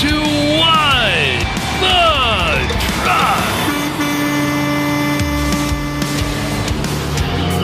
to What the Truck.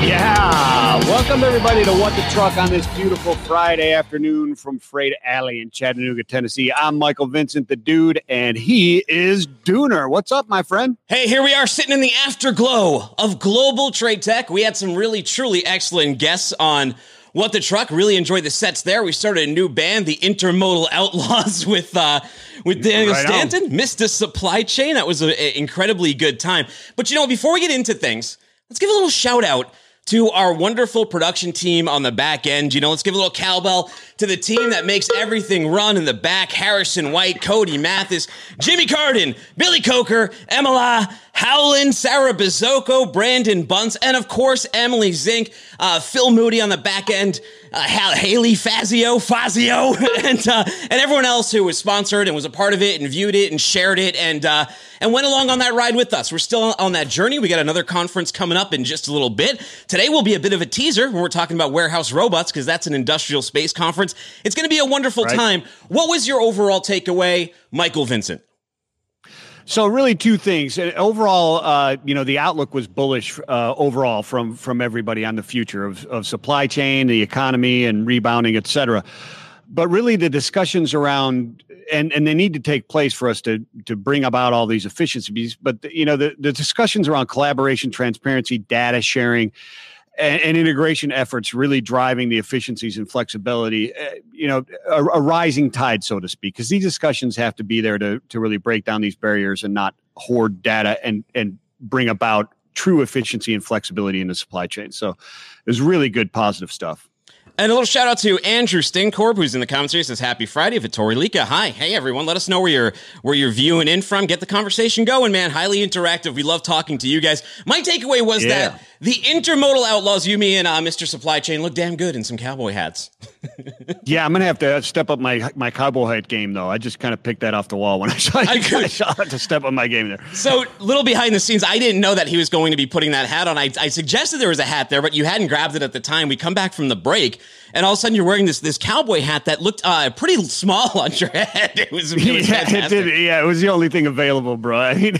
Yeah, welcome everybody to What the Truck on this beautiful Friday afternoon from Freight Alley in Chattanooga, Tennessee. I'm Michael Vincent, the dude, and he is Dooner. What's up, my friend? Hey, here we are sitting in the afterglow of global trade tech. We had some really, truly excellent guests on what the truck. Really enjoyed the sets there. We started a new band, the Intermodal Outlaws, with uh, with Daniel Right on. Stanton. Missed the supply chain. That was an incredibly good time. But you know, before we get into things, let's give a little shout out to our wonderful production team on the back end. You know, let's give a little cowbell to the team that makes everything run in the back. Harrison White, Cody Mathis, Jimmy Carden, Billy Coker, Emila Howland, Sarah Bizocco, Brandon Bunce, and of course, Emily Zink, uh, Phil Moody on the back end, uh, Haley Fazio, Fazio, and, uh, and everyone else who was sponsored and was a part of it and viewed it and shared it and, uh, and went along on that ride with us. We're still on that journey. We got another conference coming up in just a little bit. Today will be a bit of a teaser when we're talking about warehouse robots because that's an industrial space conference. It's going to be a wonderful Right. time. What was your overall takeaway, Michael Vincent? So, really, two things. Overall, uh, you know, the outlook was bullish uh, overall from from everybody on the future of, of supply chain, the economy, and rebounding, et cetera. But really, the discussions around and and they need to take place for us to to bring about all these efficiencies. But you know, the the discussions around collaboration, transparency, data sharing. And, and integration efforts really driving the efficiencies and flexibility, uh, you know, a, a rising tide, so to speak, because these discussions have to be there to to really break down these barriers and not hoard data and and bring about true efficiency and flexibility in the supply chain. So, it was really good, positive stuff. And a little shout out to Andrew Stinkorb, who's in the commentary, says Happy Friday. Vittori Lika, hi. Hey everyone, let us know where you're where you're viewing in from. Get the conversation going, man. Highly interactive. We love talking to you guys. My takeaway was Yeah. that the intermodal outlaws, you, me, and uh, Mr. Supply Chain look damn good in some cowboy hats. Yeah, I'm gonna have to step up my my cowboy hat game though. I just kind of picked that off the wall when I saw I you could- guys I had to step up my game there. So, little behind the scenes, I didn't know that he was going to be putting that hat on. I, I suggested there was a hat there, but you hadn't grabbed it at the time. We come back from the break, and all of a sudden you're wearing this this cowboy hat that looked uh, pretty small on your head. It was, it was yeah, it fantastic. did. Yeah, it was the only thing available, bro. I mean,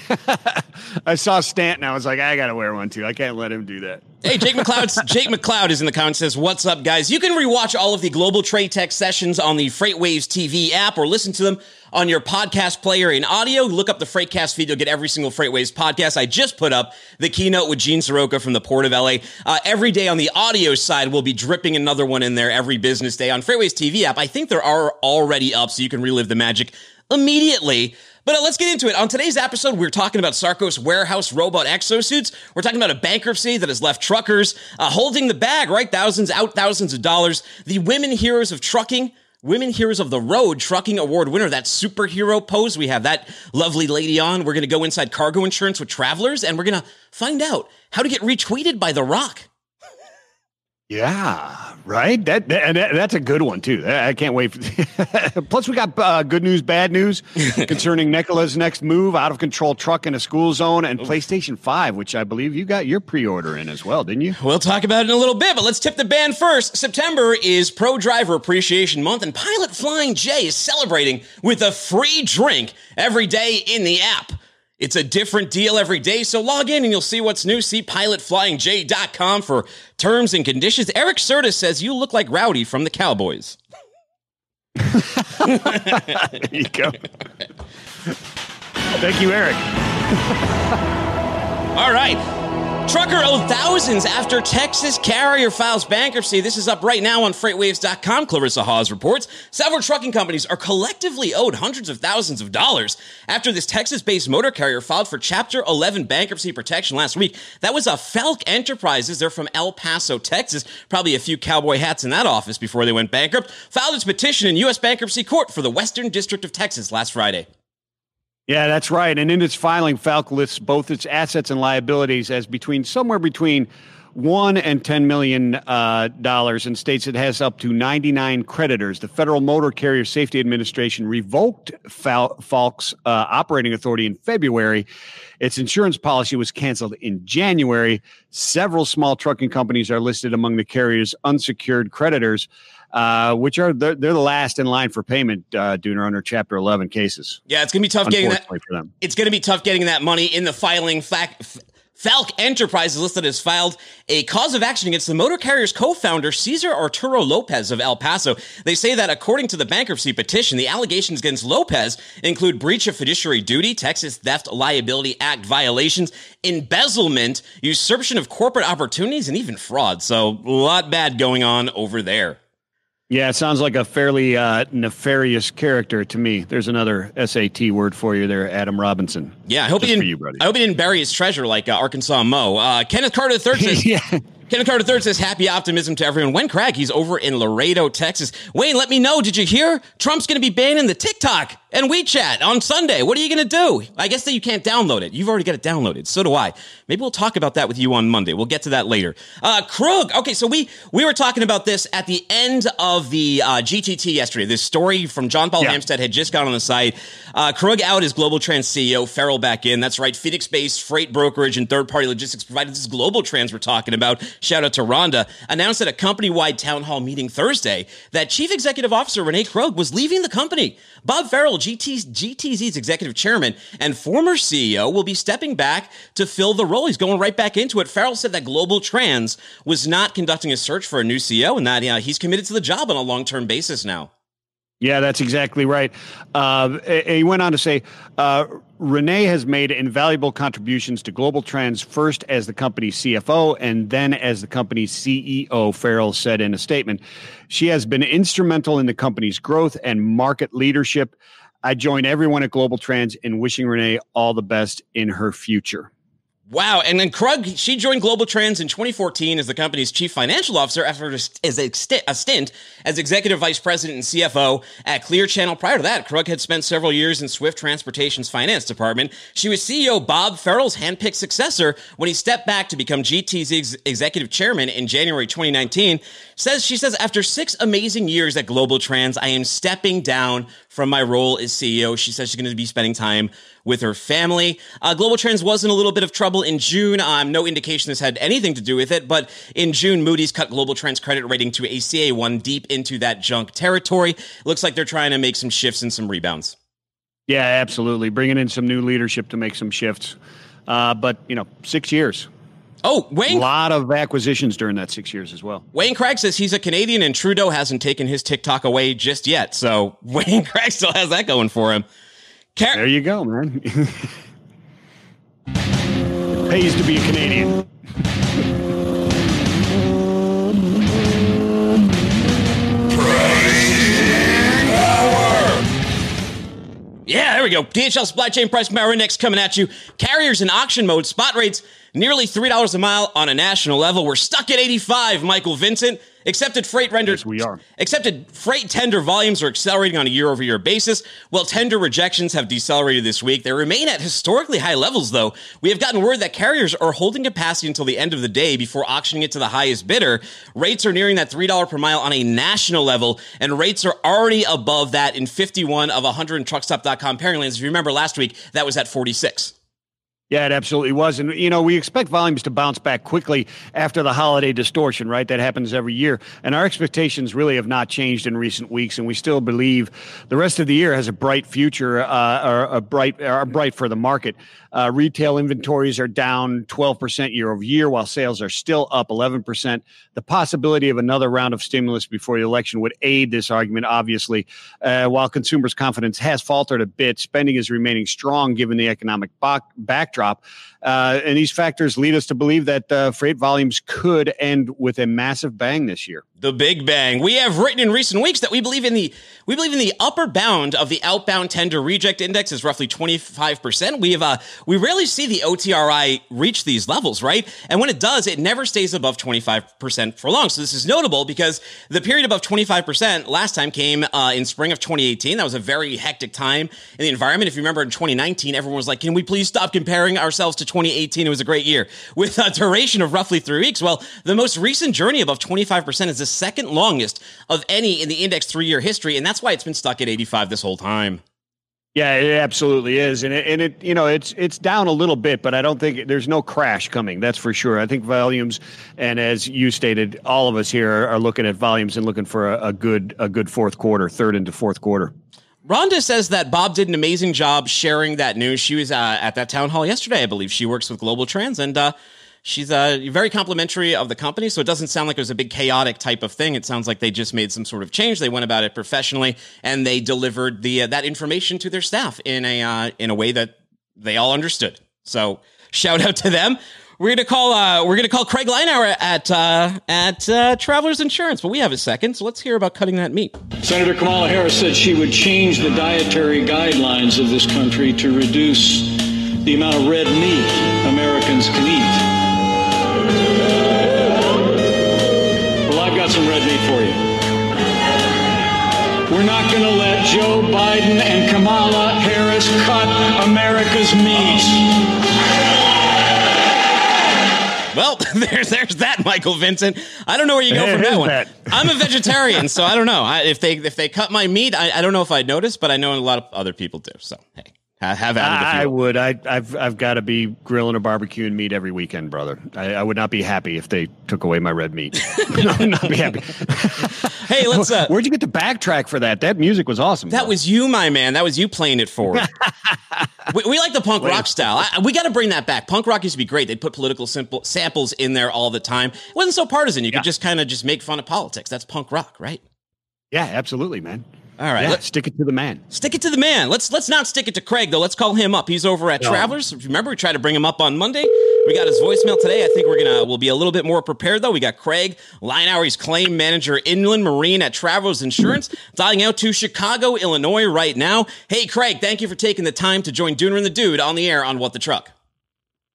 I saw Stanton. I was like, I gotta wear one too. I can't let him do that. Hey, Jake McLeod. Jake McLeod is in the comments. Says, "What's up, guys? You can rewatch all of the Global Trade Tech sessions on the FreightWaves TV app, or listen to them on your podcast player in audio. Look up the FreightCast feed; you'll get every single FreightWaves podcast. I just put up the keynote with Gene Seroka from the Port of LA. Uh, every day on the audio side, we'll be dripping another one in there every business day on FreightWaves TV app. I think there are already up, so you can relive the magic immediately. But uh, let's get into it. On today's episode, we're talking about Sarcos warehouse robot exosuits. We're talking about a bankruptcy that has left truckers uh, holding the bag, right? Thousands out, thousands of dollars. The women heroes of trucking. Women Heroes of the Road Trucking Award winner, that superhero pose. We have that lovely lady on. We're going to go inside cargo insurance with travelers and we're going to find out how to get retweeted by The Rock. Yeah, right. That, that and that, that's a good one too. I can't wait. For, plus, we got uh, good news, bad news concerning Nikola's next move, out of control truck in a school zone, and PlayStation Five, which I believe you got your pre-order in as well, didn't you? We'll talk about it in a little bit, but let's tip the band first. September is Pro Driver Appreciation Month, and Pilot Flying J is celebrating with a free drink every day in the app. It's a different deal every day, so log in and you'll see what's new. See pilotflyingj.com for terms and conditions. Eric Serta says you look like Rowdy from the Cowboys. There you go. Thank you, Eric. All right. Trucker owed thousands after Texas carrier files bankruptcy. This is up right now on freightwaves.com. Clarissa Hawes reports several trucking companies are collectively owed hundreds of thousands of dollars after this Texas based motor carrier filed for Chapter 11 bankruptcy protection last week. That was a Falk Enterprises. They're from El Paso, Texas. Probably a few cowboy hats in that office before they went bankrupt. Filed its petition in U.S. bankruptcy court for the Western District of Texas last Friday. Yeah, that's right. And in its filing, Falk lists both its assets and liabilities as between somewhere between one and $10 million uh, and states it has up to 99 creditors. The Federal Motor Carrier Safety Administration revoked Fal- Falk's uh, operating authority in February. Its insurance policy was canceled in January. Several small trucking companies are listed among the carrier's unsecured creditors. Uh, which are they're, they're, the last in line for payment, uh, Dooner, under Chapter 11 cases. Yeah, it's gonna be tough getting that. For them. It's gonna be tough getting that money in the filing. Fact, Falk Enterprises listed as filed a cause of action against the motor carrier's co-founder Cesar Arturo Lopez of El Paso. They say that according to the bankruptcy petition, the allegations against Lopez include breach of fiduciary duty, Texas Theft Liability Act violations, embezzlement, usurpation of corporate opportunities, and even fraud. So a lot bad going on over there. Yeah, it sounds like a fairly uh, nefarious character to me. There's another SAT word for you there, Adam Robinson. Yeah, I hope Just he didn't. You, I hope he didn't bury his treasure like uh, Arkansas Mo. Uh, Kenneth Carter III says. yeah. Kenneth Carter III says happy optimism to everyone. When Craig, he's over in Laredo, Texas. Wayne, let me know. Did you hear Trump's going to be banning the TikTok and WeChat on Sunday? What are you going to do? I guess that you can't download it. You've already got it downloaded. So do I. Maybe we'll talk about that with you on Monday. We'll get to that later. Uh, Krug. Okay, so we we were talking about this at the end of the uh, GTT yesterday. This story from John Paul yeah. Hampstead had just gone on the site. Uh, Krug out as GlobalTranz CEO. Farrell back in. That's right. Phoenix-based freight brokerage and third-party logistics provider. this is GlobalTranz we're talking about. Shout out to Rhonda announced at a company wide town hall meeting Thursday that Chief Executive Officer Renee Krug was leaving the company. Bob Farrell, GT's, GTZ's executive chairman and former CEO, will be stepping back to fill the role. He's going right back into it. Farrell said that GlobalTranz was not conducting a search for a new CEO and that he's committed to the job on a long term basis now. Yeah, that's exactly right. Uh, he went on to say uh, Renee has made invaluable contributions to GlobalTranz, first as the company's CFO and then as the company's CEO, Farrell said in a statement. She has been instrumental in the company's growth and market leadership. I join everyone at GlobalTranz in wishing Renee all the best in her future. Wow. And then Krug, she joined GlobalTranz in 2014 as the company's chief financial officer after a stint as executive vice president and CFO at Clear Channel. Prior to that, Krug had spent several years in Swift Transportation's finance department. She was CEO Bob Farrell's handpicked successor when he stepped back to become GT's ex- executive chairman in January 2019. Says she says after six amazing years at GlobalTranz, I am stepping down from my role as CEO. She says she's going to be spending time with her family. Uh, GlobalTranz was in a little bit of trouble in June. Um, no indication this had anything to do with it, but in June, Moody's cut GlobalTranz credit rating to a CA1 deep into that junk territory. Looks like they're trying to make some shifts and some rebounds. Yeah, absolutely. Bringing in some new leadership to make some shifts. Uh, but, you know, six years. Oh, Wayne. A lot of acquisitions during that six years as well. Wayne Craig says he's a Canadian and Trudeau hasn't taken his TikTok away just yet. So Wayne Craig still has that going for him. Car- there you go, man. it pays to be a Canadian. Yeah, there we go. DHL supply chain price power index coming at you. Carriers in auction mode. Spot rates nearly $3 a mile on a national level. We're stuck at 85, Michael Vincent. Accepted freight rendered. Yes, we are. Accepted freight tender volumes are accelerating on a year over year basis. While tender rejections have decelerated this week, they remain at historically high levels, though. We have gotten word that carriers are holding capacity until the end of the day before auctioning it to the highest bidder. Rates are nearing that $3 per mile on a national level, and rates are already above that in 51 of 100 truckstop.com pairing lanes. If you remember last week, that was at 46. Yeah, it absolutely was. And, you know, we expect volumes to bounce back quickly after the holiday distortion, right? That happens every year. And our expectations really have not changed in recent weeks. And we still believe the rest of the year has a bright future, uh, or a bright, or bright for the market. Uh, retail inventories are down 12% year over year, while sales are still up 11%. The possibility of another round of stimulus before the election would aid this argument, obviously. Uh, while consumers' confidence has faltered a bit, spending is remaining strong given the economic backdrop. Uh, and these factors lead us to believe that uh, freight volumes could end with a massive bang this year. The Big Bang. We have written in recent weeks that we believe in the we believe in the upper bound of the outbound tender reject index is roughly 25%. We have uh we rarely see the OTRI reach these levels, right? And when it does, it never stays above 25% for long. So this is notable because the period above 25% last time came uh, in spring of 2018. That was a very hectic time in the environment. If you remember in 2019, everyone was like, "Can we please stop comparing ourselves to 2018? It was a great year." With a duration of roughly 3 weeks. Well, the most recent journey above 25% is the second longest of any in the index three year history, and that's why it's been stuck at 85 this whole time. Yeah, it absolutely is, and it, and it you know it's it's down a little bit, but I don't think there's no crash coming. That's for sure. I think volumes, and as you stated, all of us here are, are looking at volumes and looking for a, a, good a good fourth quarter, third into fourth quarter. Rhonda says that Bob did an amazing job sharing that news. She was uh, at that town hall yesterday, I believe. She works with GlobalTranz, and uh, she's uh, very complimentary of the company. So it doesn't sound like it was a big chaotic type of thing. It sounds like they just made some sort of change. They went about it professionally and they delivered the uh, that information to their staff in a uh, in a way that they all understood. So shout out to them. We're gonna call uh, we're gonna call Craig Leinauer at uh, at uh, Travelers Insurance, but we have a second, so let's hear about cutting that meat. Senator Kamala Harris said she would change the dietary guidelines of this country to reduce the amount of red meat Americans can eat. Well, I've got some red meat for you. We're not going to let Joe Biden and Kamala Harris cut America's meat. Well, there's there's that, Michael Vincent. I don't know where you go from that one. That. I'm a vegetarian, so I don't know. I, if they if they cut my meat, I, I don't know if I'd notice, but I know a lot of other people do. So hey. Have at it. I would. I, have I've got to be grilling or barbecuing meat every weekend, brother. I, I, would not be happy if they took away my red meat. I would not be happy. hey, let's. Uh, Where'd you get the backtrack for that? That music was awesome. That bro. was you, my man. That was you playing it forward. we, we, like the punk rock style. I, we got to bring that back. Punk rock used to be great. They'd put political simple, samples in there all the time. It wasn't so partisan. You yeah. could just kind of just make fun of politics. That's punk rock, right? Yeah, absolutely, man. All right, yeah, let's stick it to the man. Stick it to the man. Let's let's not stick it to Craig though. Let's call him up. He's over at no. Travelers. Remember, we tried to bring him up on Monday. We got his voicemail today. I think we're gonna we'll be a little bit more prepared though. We got Craig Leinauer, he's claim manager inland marine at Travelers Insurance, dialing out to Chicago, Illinois right now. Hey, Craig, thank you for taking the time to join Dooner and the Dude on the air on What the Truck.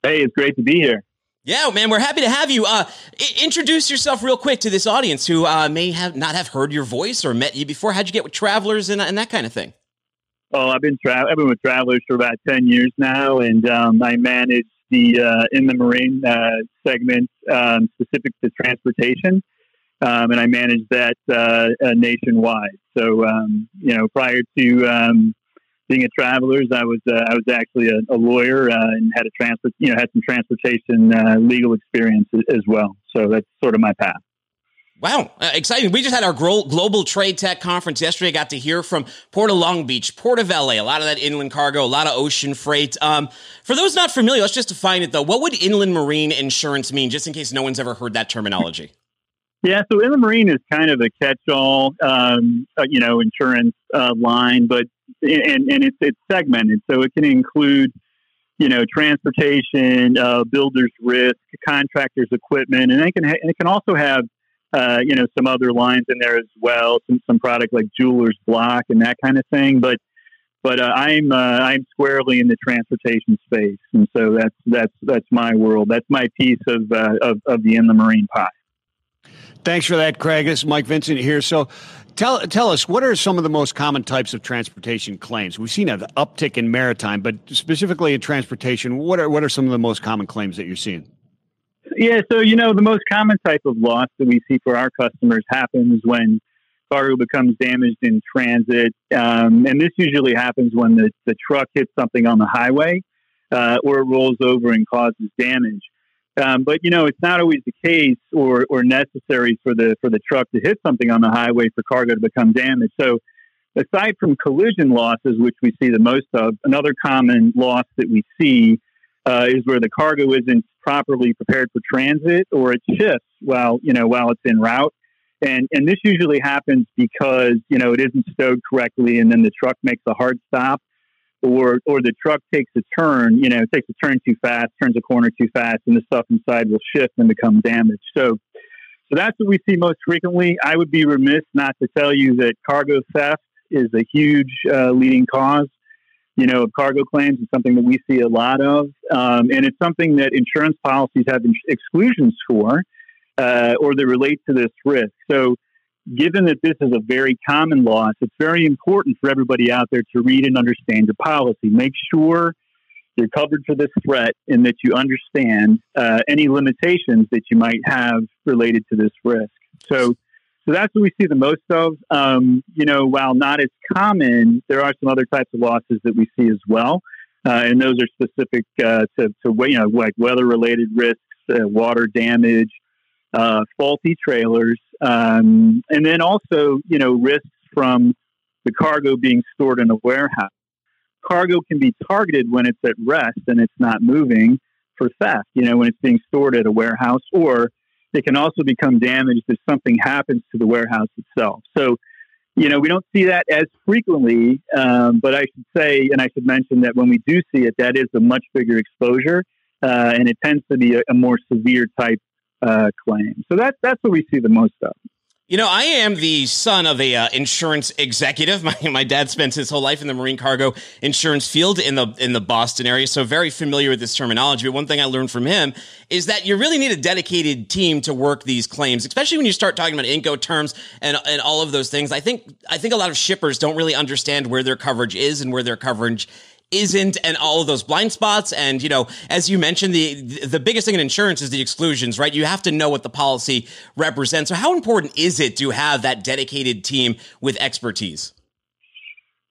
Hey, it's great to be here. Yeah, man, we're happy to have you. Uh, I- introduce yourself real quick to this audience who uh, may have not have heard your voice or met you before. How'd you get with travelers and, and that kind of thing? Oh, I've been tra- I've been with travelers for about ten years now, and um, I manage the uh, inland marine uh, segment um, specific to transportation, um, and I manage that uh, uh, nationwide. So, um, you know, prior to um, being a travelers, I was uh, I was actually a, a lawyer uh, and had a transport you know had some transportation uh, legal experience as well. So that's sort of my path. Wow, uh, exciting! We just had our global trade tech conference yesterday. I Got to hear from Port of Long Beach, Port of LA, a lot of that inland cargo, a lot of ocean freight. Um, for those not familiar, let's just define it though. What would inland marine insurance mean, just in case no one's ever heard that terminology? Yeah, so inland marine is kind of a catch-all, um, uh, you know, insurance uh, line, but and, and it's it's segmented, so it can include, you know, transportation, uh, builders risk, contractors equipment, and it can ha- and it can also have, uh, you know, some other lines in there as well, some some product like jewelers block and that kind of thing. But but uh, I'm uh, I'm squarely in the transportation space, and so that's that's that's my world. That's my piece of of, of the inland marine pie. Thanks for that, Craig. This is Mike Vincent here. So, tell tell us what are some of the most common types of transportation claims? We've seen an uptick in maritime, but specifically in transportation, what are what are some of the most common claims that you're seeing? Yeah, so you know the most common type of loss that we see for our customers happens when cargo becomes damaged in transit, um, and this usually happens when the, the truck hits something on the highway uh, or it rolls over and causes damage. Um, but you know, it's not always the case or, or necessary for the for the truck to hit something on the highway for cargo to become damaged. So, aside from collision losses, which we see the most of, another common loss that we see uh, is where the cargo isn't properly prepared for transit or it shifts while you know while it's en route. And and this usually happens because you know it isn't stowed correctly, and then the truck makes a hard stop or or the truck takes a turn, you know, it takes a turn too fast, turns a corner too fast, and the stuff inside will shift and become damaged. So, So that's what we see most frequently. I would be remiss not to tell you that cargo theft is a huge uh, leading cause. You know, of cargo claims is something that we see a lot of, um, and it's something that insurance policies have exclusions for, uh, or that relate to this risk. So, given that this is a very common loss, it's very important for everybody out there to read and understand your policy. Make sure you're covered for this threat and that you understand uh, any limitations that you might have related to this risk. So, so that's what we see the most of. Um, you know, while not as common, there are some other types of losses that we see as well, uh, and those are specific uh, to, to you know like weather-related risks, uh, water damage, uh, faulty trailers, um, and then also you know risks from the cargo being stored in a warehouse cargo can be targeted when it's at rest and it's not moving for theft, you know, when it's being stored at a warehouse, or it can also become damaged if something happens to the warehouse itself. So, you know, we don't see that as frequently, um, but I should say, and I should mention that when we do see it, that is a much bigger exposure, uh, and it tends to be a, a more severe type uh, claim. So that's that's what we see the most of. You know, I am the son of a uh, insurance executive. My my dad spent his whole life in the marine cargo insurance field in the in the Boston area, so very familiar with this terminology. But one thing I learned from him is that you really need a dedicated team to work these claims, especially when you start talking about Incoterms and and all of those things. I think I think a lot of shippers don't really understand where their coverage is and where their coverage isn't and all of those blind spots and you know as you mentioned the the biggest thing in insurance is the exclusions right? You have to know what the policy represents. So how important is it to have that dedicated team with expertise?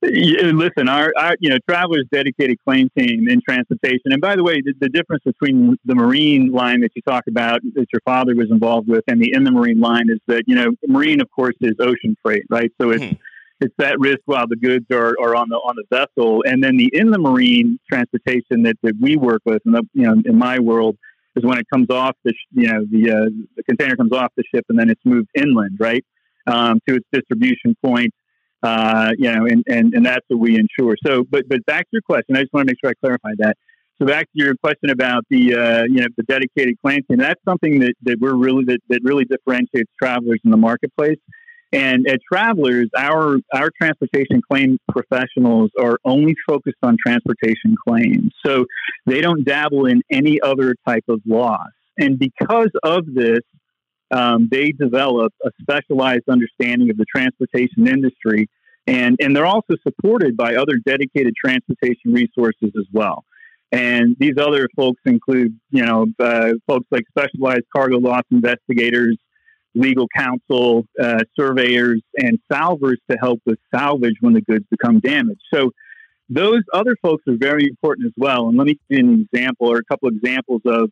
Listen our, our you know travelers dedicated claim team in transportation and by the way the, the, difference between the marine line that you talk about that your father was involved with and the inland marine line is that you know marine of course is ocean freight right? So it's hmm it's that risk while the goods are, are on the on the vessel, and then the inland marine transportation that, that we work with, and you know, in my world, is when it comes off the you know the uh, the container comes off the ship and then it's moved inland, right, um, to its distribution point. Uh, you know, and, and and that's what we insure. So, but but back to your question, I just want to make sure I clarify that. So back to your question about the uh, you know the dedicated claim team, that's something that, that we're really that, that really differentiates travelers in the marketplace. And at Travelers, our our transportation claim professionals are only focused on transportation claims. So they don't dabble in any other type of loss. And because of this, um, they develop a specialized understanding of the transportation industry. And, and they're also supported by other dedicated transportation resources as well. And these other folks include, you know, uh, folks like specialized cargo loss investigators, legal counsel, uh, surveyors, and salvers to help with salvage when the goods become damaged. So those other folks are very important as well. And let me give you an example or a couple examples of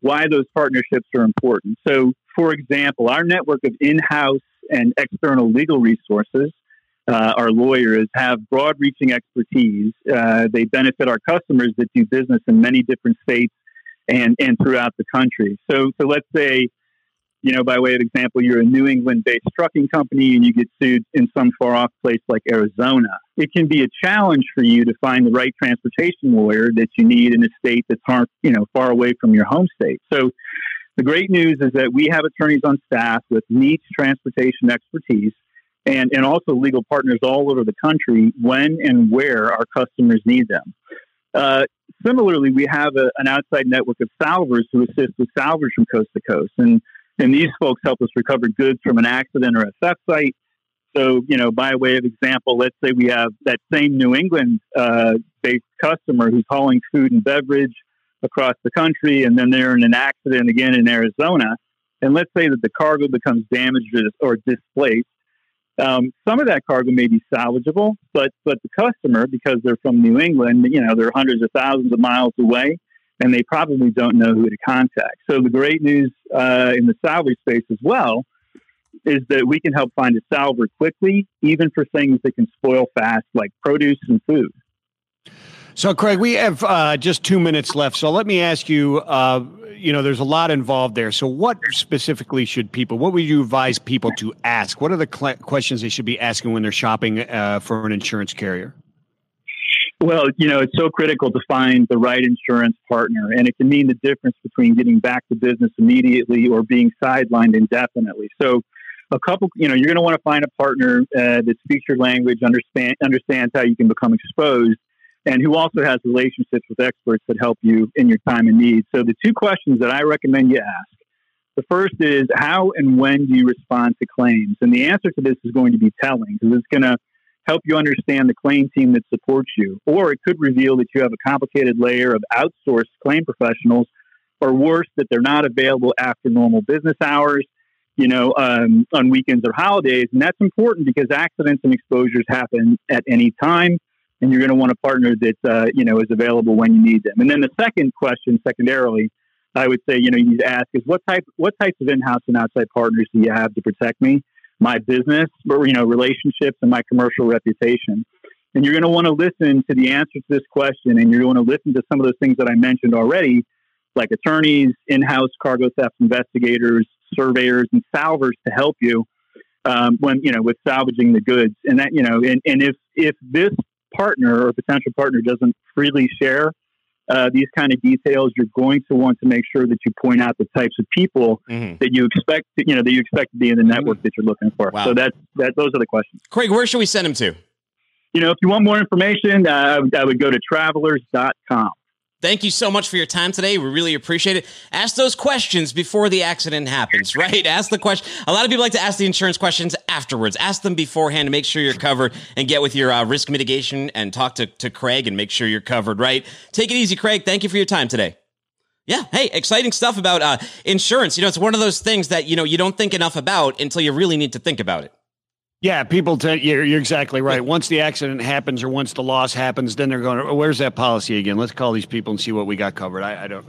why those partnerships are important. So, for example, our network of in-house and external legal resources, uh, our lawyers have broad-reaching expertise. Uh, they benefit our customers that do business in many different states and and throughout the country. So, so let's say you know, by way of example, you're a New England based trucking company and you get sued in some far off place like Arizona. It can be a challenge for you to find the right transportation lawyer that you need in a state that's far, you know, far away from your home state. So the great news is that we have attorneys on staff with niche transportation expertise and, and also legal partners all over the country when and where our customers need them. Uh, similarly, we have a, an outside network of salvers who assist with salvers from coast to coast. And and these folks help us recover goods from an accident or a theft site. So, you know, by way of example, let's say we have that same New England uh, based customer who's hauling food and beverage across the country, and then they're in an accident again in Arizona. And let's say that the cargo becomes damaged or displaced. Um, some of that cargo may be salvageable, but but the customer, because they're from New England, you know, they're hundreds of thousands of miles away and they probably don't know who to contact. So the great news uh, in the salvage space as well is that we can help find a salver quickly, even for things that can spoil fast, like produce and food. So, Craig, we have uh, just two minutes left. So, let me ask you. Uh, you know, there's a lot involved there. So, what specifically should people? What would you advise people to ask? What are the cl- questions they should be asking when they're shopping uh, for an insurance carrier? Well, you know, it's so critical to find the right insurance partner, and it can mean the difference between getting back to business immediately or being sidelined indefinitely. So, a couple, you know, you're going to want to find a partner uh, that speaks your language, understand understands how you can become exposed, and who also has relationships with experts that help you in your time of need. So, the two questions that I recommend you ask. The first is how and when do you respond to claims? And the answer to this is going to be telling because it's going to help you understand the claim team that supports you. Or it could reveal that you have a complicated layer of outsourced claim professionals, or worse, that they're not available after normal business hours, you know, um, on weekends or holidays. And that's important because accidents and exposures happen at any time. And you're going to want a partner that, uh, you know, is available when you need them. And then the second question, secondarily, I would say, you know, you need to ask is what type, what types of in-house and outside partners do you have to protect me? My business, you know, relationships and my commercial reputation. And you're going to want to listen to the answer to this question, and you're going to listen to some of those things that I mentioned already, like attorneys, in-house cargo theft investigators, surveyors, and salvers to help you um, when you know with salvaging the goods. And that you know, and, and if if this partner or potential partner doesn't freely share uh, these kind of details, you're going to want to make sure that you point out the types of people mm-hmm. that you expect, to, you know, that you expect to be in the network that you're looking for. Wow. So that's that. Those are the questions. Craig, where should we send them to? You know, if you want more information, uh, I would go to travelers.com. Thank you so much for your time today. We really appreciate it. Ask those questions before the accident happens, right? Ask the question. A lot of people like to ask the insurance questions afterwards. Ask them beforehand to make sure you're covered and get with your uh, risk mitigation and talk to, to Craig and make sure you're covered, right? Take it easy, Craig. Thank you for your time today. Yeah. Hey, exciting stuff about uh, insurance. You know, it's one of those things that, you know, you don't think enough about until you really need to think about it. Yeah, people. T- you're, you're exactly right. Once the accident happens or once the loss happens, then they're going. Oh, Where's that policy again? Let's call these people and see what we got covered. I, I don't.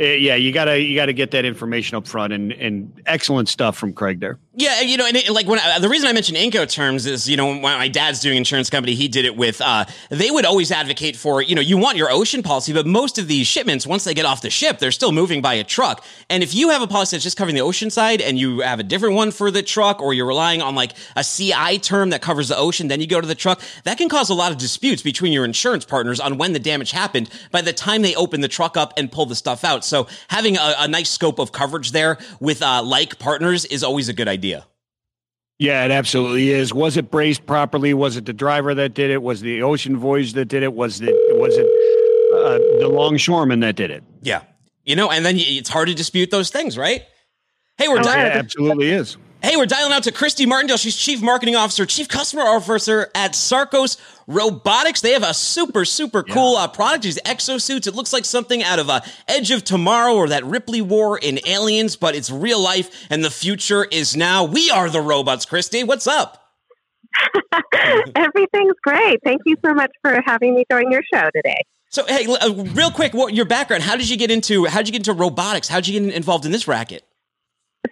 Uh, yeah, you gotta you gotta get that information up front, and and excellent stuff from Craig there. Yeah, you know, and it, like when I, the reason I mentioned Incoterms is, you know, when my dad's doing insurance company, he did it with. Uh, they would always advocate for, you know, you want your ocean policy, but most of these shipments, once they get off the ship, they're still moving by a truck. And if you have a policy that's just covering the ocean side, and you have a different one for the truck, or you're relying on like a CI term that covers the ocean, then you go to the truck, that can cause a lot of disputes between your insurance partners on when the damage happened by the time they open the truck up and pull the stuff out. So having a, a nice scope of coverage there with uh, like partners is always a good idea. Yeah, it absolutely is. Was it braced properly? Was it the driver that did it? Was the ocean voyage that did it? Was it was it uh, the longshoreman that did it? Yeah, you know, and then it's hard to dispute those things, right? Hey, we're oh, yeah, absolutely is. Hey, we're dialing out to Kristi Martindale. She's Chief Marketing Officer, Chief Customer Officer at Sarcos Robotics. They have a super, super cool uh, product. These exosuits. It looks like something out of uh, Edge of Tomorrow or that Ripley War in Aliens, but it's real life and the future is now. We are the robots, Kristi. What's up? Everything's great. Thank you so much for having me join your show today. So, hey, uh, real quick, what your background? How did you get into? How did you get into robotics? How did you get involved in this racket?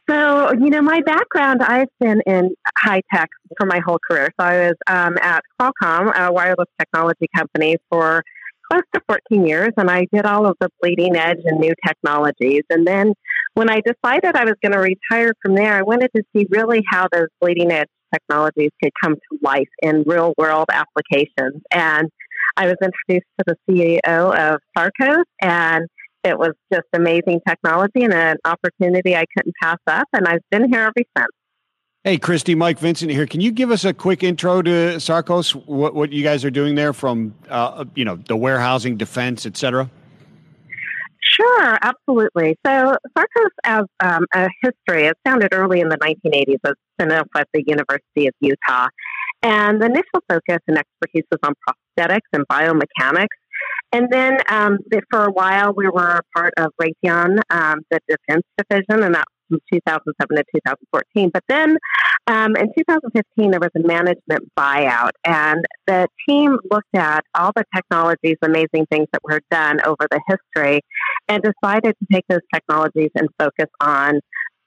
So, you know, my background, I've been in high tech for my whole career. So I was um, at Qualcomm, a wireless technology company, for close to 14 years, and I did all of the bleeding edge and new technologies. And then when I decided I was going to retire from there, I wanted to see really how those bleeding edge technologies could come to life in real world applications. And I was introduced to the CEO of Sarcos, and it was just amazing technology and an opportunity I couldn't pass up. And I've been here ever since. Hey, Kristi, Mike Vincent here. Can you give us a quick intro to Sarcos? What what you guys are doing there, from uh, you know the warehousing, defense, et cetera? Sure, absolutely. So Sarcos, as um, a history, it founded early in the 1980s as at the University of Utah, and the initial focus and expertise was on prosthetics and biomechanics. And then um, for a while, we were part of Raytheon, um, the defense division, and that from 2007 to 2014. But then um, in 2015, there was a management buyout, and the team looked at all the technologies, amazing things that were done over the history, and decided to take those technologies and focus on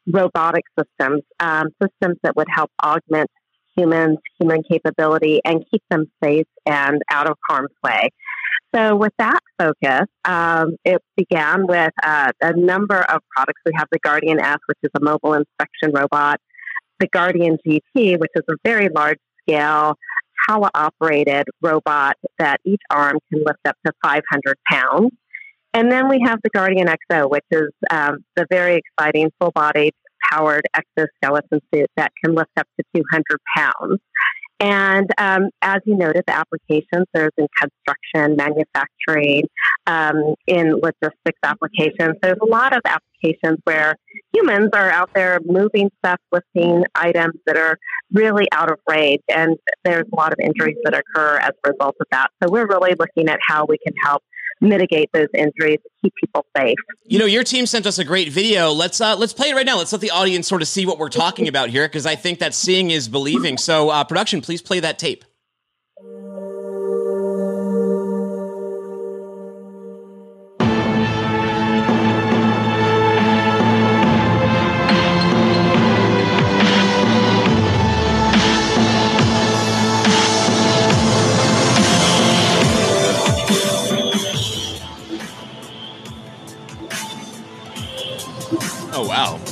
robotic systems, um, systems that would help augment humans, human capability, and keep them safe and out of harm's way. So, with that focus, um, it began with uh, a number of products. We have the Guardian S, which is a mobile inspection robot, the Guardian GT, which is a very large scale teleoperated robot that each arm can lift up to 500 pounds. And then we have the Guardian XO, which is um, the very exciting full bodied powered exoskeleton suit that can lift up to 200 pounds. And um, as you noted, the applications there's in construction, manufacturing, um, in logistics applications. There's a lot of applications where humans are out there moving stuff, lifting items that are really out of range, and there's a lot of injuries that occur as a result of that. So we're really looking at how we can help mitigate those injuries, keep people safe. You know, your team sent us a great video. Let's uh, let's play it right now. Let's let the audience sort of see what we're talking about here, because I think that seeing is believing. So, uh, production, please play that tape.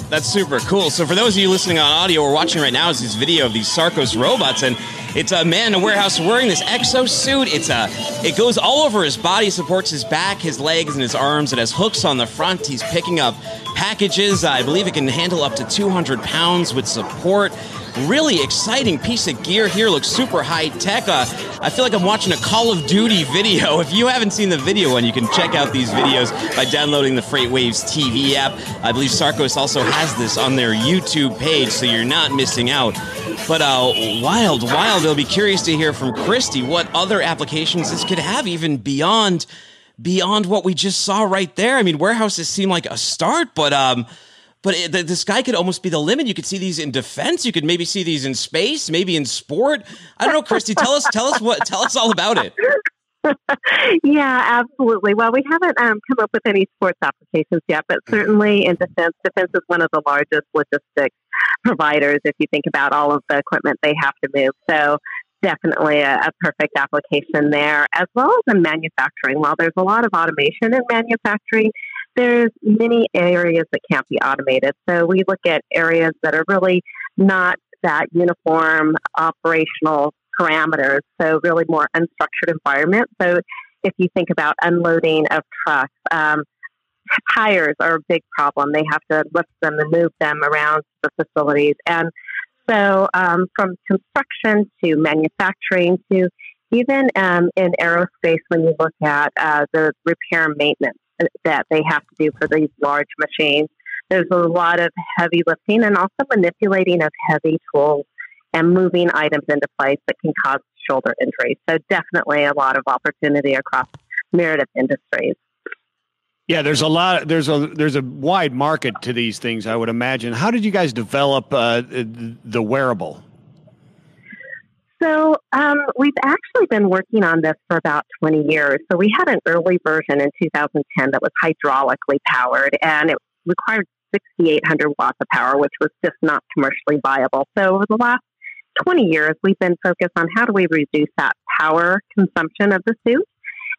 That's super cool. So for those of you listening on audio, we're watching right now is this video of these Sarcos robots, and it's a man in a warehouse wearing this exosuit. It's a, it goes all over his body, supports his back, his legs, and his arms. It has hooks on the front. He's picking up packages. I believe it can handle up to 200 pounds with support really exciting piece of gear here. Looks super high tech. Uh, I feel like I'm watching a Call of Duty video. If you haven't seen the video one, you can check out these videos by downloading the Freight Waves TV app. I believe Sarcos also has this on their YouTube page, so you're not missing out. But uh, wild, wild. I'll be curious to hear from Kristi what other applications this could have, even beyond beyond what we just saw right there. I mean, warehouses seem like a start, but um, but it, the, the sky could almost be the limit. You could see these in defense. You could maybe see these in space, maybe in sport. I don't know, Kristi. Tell us, tell us what, tell us all about it. yeah, absolutely. Well, we haven't um, come up with any sports applications yet, but certainly in defense, defense is one of the largest logistics providers if you think about all of the equipment they have to move. So definitely a, a, perfect application there, as well as in manufacturing. While there's a lot of automation in manufacturing, there's many areas that can't be automated. So we look at areas that are really not that uniform operational parameters. So really more unstructured environment. So if you think about unloading of trucks, um, tires are a big problem. They have to lift them and move them around the facilities. And so um, from construction to manufacturing to even um, in aerospace, when you look at uh, the repair maintenance that they have to do for these large machines, there's a lot of heavy lifting and also manipulating of heavy tools and moving items into place that can cause shoulder injuries. So definitely a lot of opportunity across myriad of industries. Yeah, there's a lot. There's a there's a wide market to these things. I would imagine. How did you guys develop uh, the wearable? So um, we've actually been working on this for about 20 years. So we had an early version in 2010 that was hydraulically powered, and it required 6,800 watts of power, which was just not commercially viable. So over the last 20 years, we've been focused on how do we reduce that power consumption of the suit.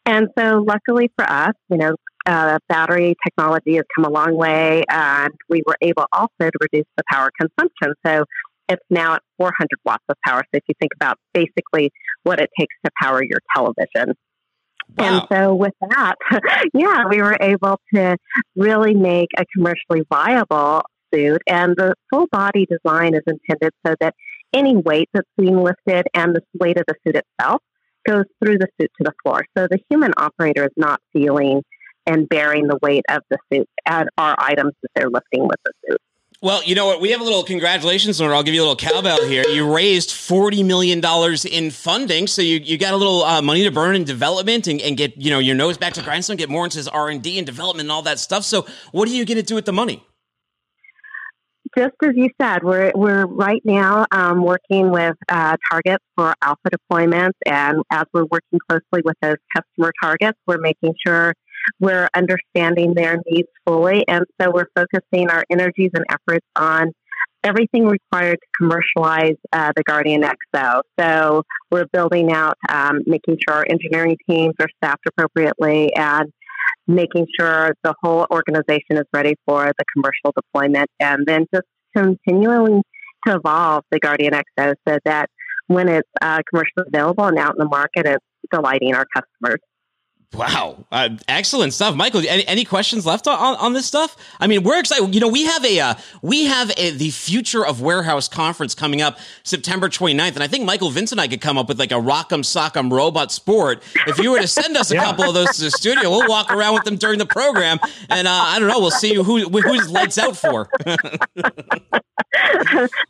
And so, luckily for us, you know, uh, battery technology has come a long way, and we were able also to reduce the power consumption. So it's now at 400 watts of power. So if you think about basically what it takes to power your television. Wow. And so with that, yeah, we were able to really make a commercially viable suit. And the full body design is intended so that any weight that's being lifted and the weight of the suit itself goes through the suit to the floor. So the human operator is not feeling and bearing the weight of the suit and our items that they're lifting with the suit. Well, you know what? We have a little congratulations, or I'll give you a little cowbell here. You raised $40 million in funding, so you, you got a little uh, money to burn in development and, and get, you know, your nose back to grindstone, get more into R&D and development and all that stuff. So what are you going to do with the money? Just as you said, we're, we're right now um, working with uh, targets for alpha deployments, and as we're working closely with those customer targets, we're making sure – we're understanding their needs fully. And so we're focusing our energies and efforts on everything required to commercialize uh, the Guardian XO. So we're building out, um, making sure our engineering teams are staffed appropriately and making sure the whole organization is ready for the commercial deployment and then just continuing to evolve the Guardian XO so that when it's uh, commercially available and out in the market, it's delighting our customers. Wow, uh, excellent stuff, Michael. Any, any questions left on, on this stuff? I mean, we're excited. You know, we have a uh, we have a, the future of warehouse conference coming up September 29th, and I think Michael Vince and I could come up with like a Rock'em Sock'em Robot Sport. If you were to send us a yeah. couple of those to the studio, we'll walk around with them during the program, and uh, I don't know, we'll see who who's lights out for.